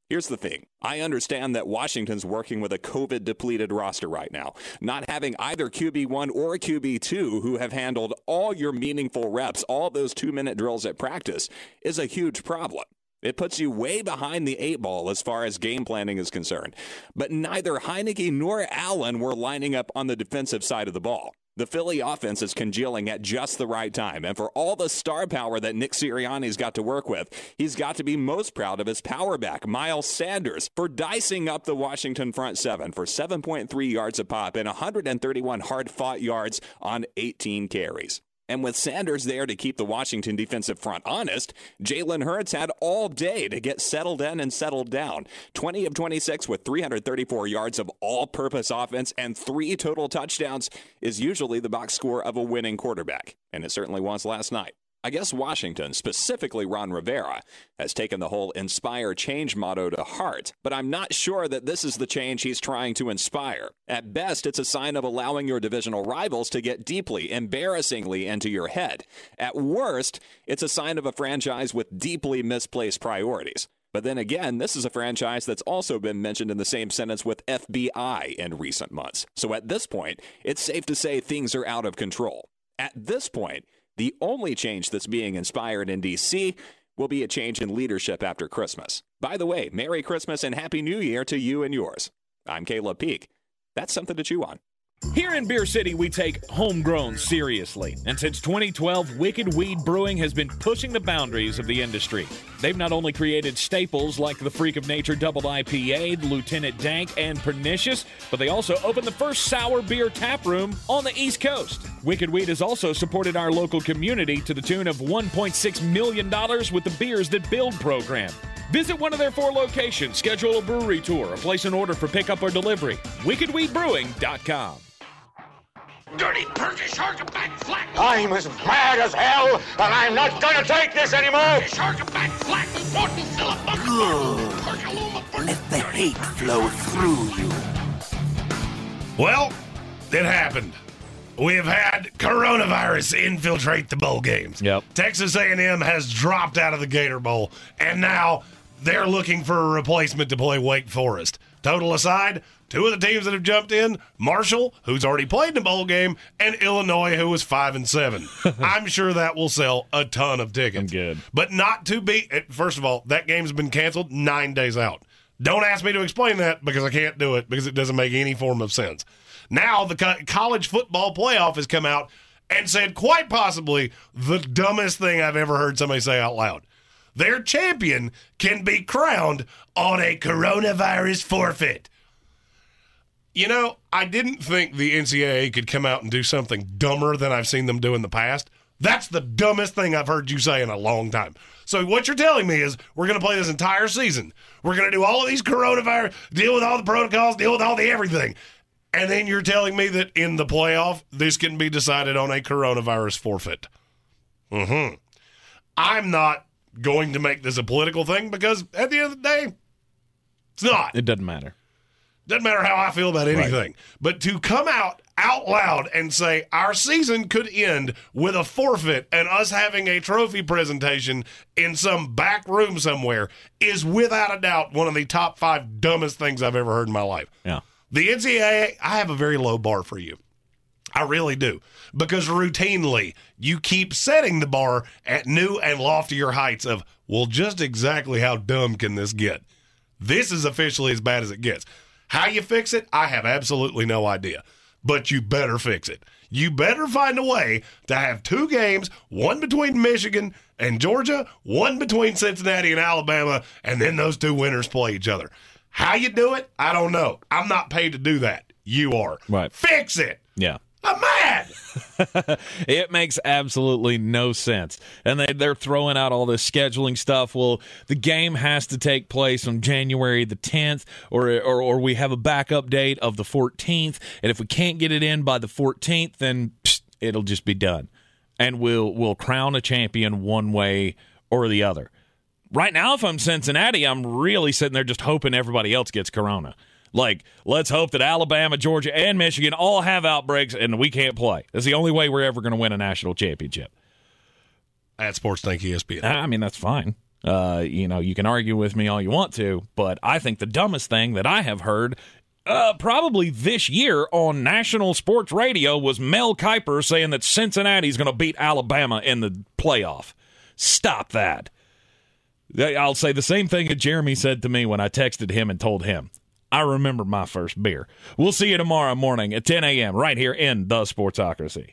Here's the thing. I understand that Washington's working with a COVID depleted roster right now. Not having either QB1 or QB2 who have handled all your meaningful reps, all those two minute drills at practice, is a huge problem. It puts you way behind the eight ball as far as game planning is concerned. But neither Heinicke nor Allen were lining up on the defensive side of the ball. The Philly offense is congealing at just the right time, and for all the star power that Nick Sirianni's got to work with, he's got to be most proud of his power back, Miles Sanders, for dicing up the Washington front seven for 7.3 yards a pop and 131 hard fought yards on 18 carries. And with Sanders there to keep the Washington defensive front honest, Jalen Hurts had all day to get settled in and settled down. 20 of 26 with 334 yards of all purpose offense and three total touchdowns is usually the box score of a winning quarterback. And it certainly was last night. I guess Washington, specifically Ron Rivera, has taken the whole inspire change motto to heart, but I'm not sure that this is the change he's trying to inspire. At best, it's a sign of allowing your divisional rivals to get deeply, embarrassingly into your head. At worst, it's a sign of a franchise with deeply misplaced priorities. But then again, this is a franchise that's also been mentioned in the same sentence with FBI in recent months. So at this point, it's safe to say things are out of control. At this point, the only change that's being inspired in D.C. will be a change in leadership after Christmas. By the way, Merry Christmas and Happy New Year to you and yours. I'm Caleb Peak. That's something to chew on. Here in Beer City, we take homegrown seriously. And since 2012, Wicked Weed Brewing has been pushing the boundaries of the industry. They've not only created staples like the Freak of Nature Double IPA, Lieutenant Dank, and Pernicious, but they also opened the first sour beer tap room on the East Coast. Wicked Weed has also supported our local community to the tune of $1.6 million with the Beers That Build program. Visit one of their four locations, schedule a brewery tour, or place an order for pickup or delivery. WickedWeedBrewing.com. Dirty perky shark back flat. I'm as mad as hell, and I'm not gonna take this anymore. Shark back flat. Good. Let the hate flow through you. Well, it happened. We have had coronavirus infiltrate the bowl games. Yep. Texas A&M has dropped out of the Gator Bowl, and now they're looking for a replacement to play Wake Forest. Total aside, two of the teams that have jumped in: Marshall, who's already played in the bowl game, and Illinois, who was five and seven. [laughs] I'm sure that will sell a ton of tickets. good. but not to be. Eh, first of all, that game's been canceled nine days out. Don't ask me to explain that because I can't do it because it doesn't make any form of sense. Now the co- college football playoff has come out and said quite possibly the dumbest thing I've ever heard somebody say out loud. Their champion can be crowned on a coronavirus forfeit. You know, I didn't think the NCAA could come out and do something dumber than I've seen them do in the past. That's the dumbest thing I've heard you say in a long time. So what you're telling me is we're going to play this entire season. We're going to do all of these coronavirus, deal with all the protocols, deal with all the everything. And then you're telling me that in the playoff, this can be decided on a coronavirus forfeit. Mm-hmm. I'm not going to make this a political thing because at the end of the day, it's not. It doesn't matter. Doesn't matter how I feel about anything. But to come out out loud and say our season could end with a forfeit and us having a trophy presentation in some back room somewhere is without a doubt one of the top five dumbest things I've ever heard in my life. Yeah. The NCAA, I have a very low bar for you. I really do. Because routinely you keep setting the bar at new and loftier heights of, well, just exactly how dumb can this get? This is officially as bad as it gets. How you fix it, I have absolutely no idea. But you better fix it. You better find a way to have two games, one between Michigan and Georgia, one between Cincinnati and Alabama, and then those two winners play each other. How you do it, I don't know. I'm not paid to do that. You are. Right. Fix it. Yeah. I'm mad. [laughs] it makes absolutely no sense. And they, they're throwing out all this scheduling stuff. Well, the game has to take place on January the 10th, or, or, or we have a backup date of the 14th. And if we can't get it in by the 14th, then psst, it'll just be done. And we'll, we'll crown a champion one way or the other. Right now, if I'm Cincinnati, I'm really sitting there just hoping everybody else gets corona. Like, let's hope that Alabama, Georgia, and Michigan all have outbreaks and we can't play. That's the only way we're ever going to win a national championship. At Sports Think ESPN. I mean, that's fine. Uh, you know, you can argue with me all you want to, but I think the dumbest thing that I have heard uh, probably this year on national sports radio was Mel Kiper saying that Cincinnati's going to beat Alabama in the playoff. Stop that. I'll say the same thing that Jeremy said to me when I texted him and told him. I remember my first beer. We'll see you tomorrow morning at 10 a.m. right here in the Sportsocracy.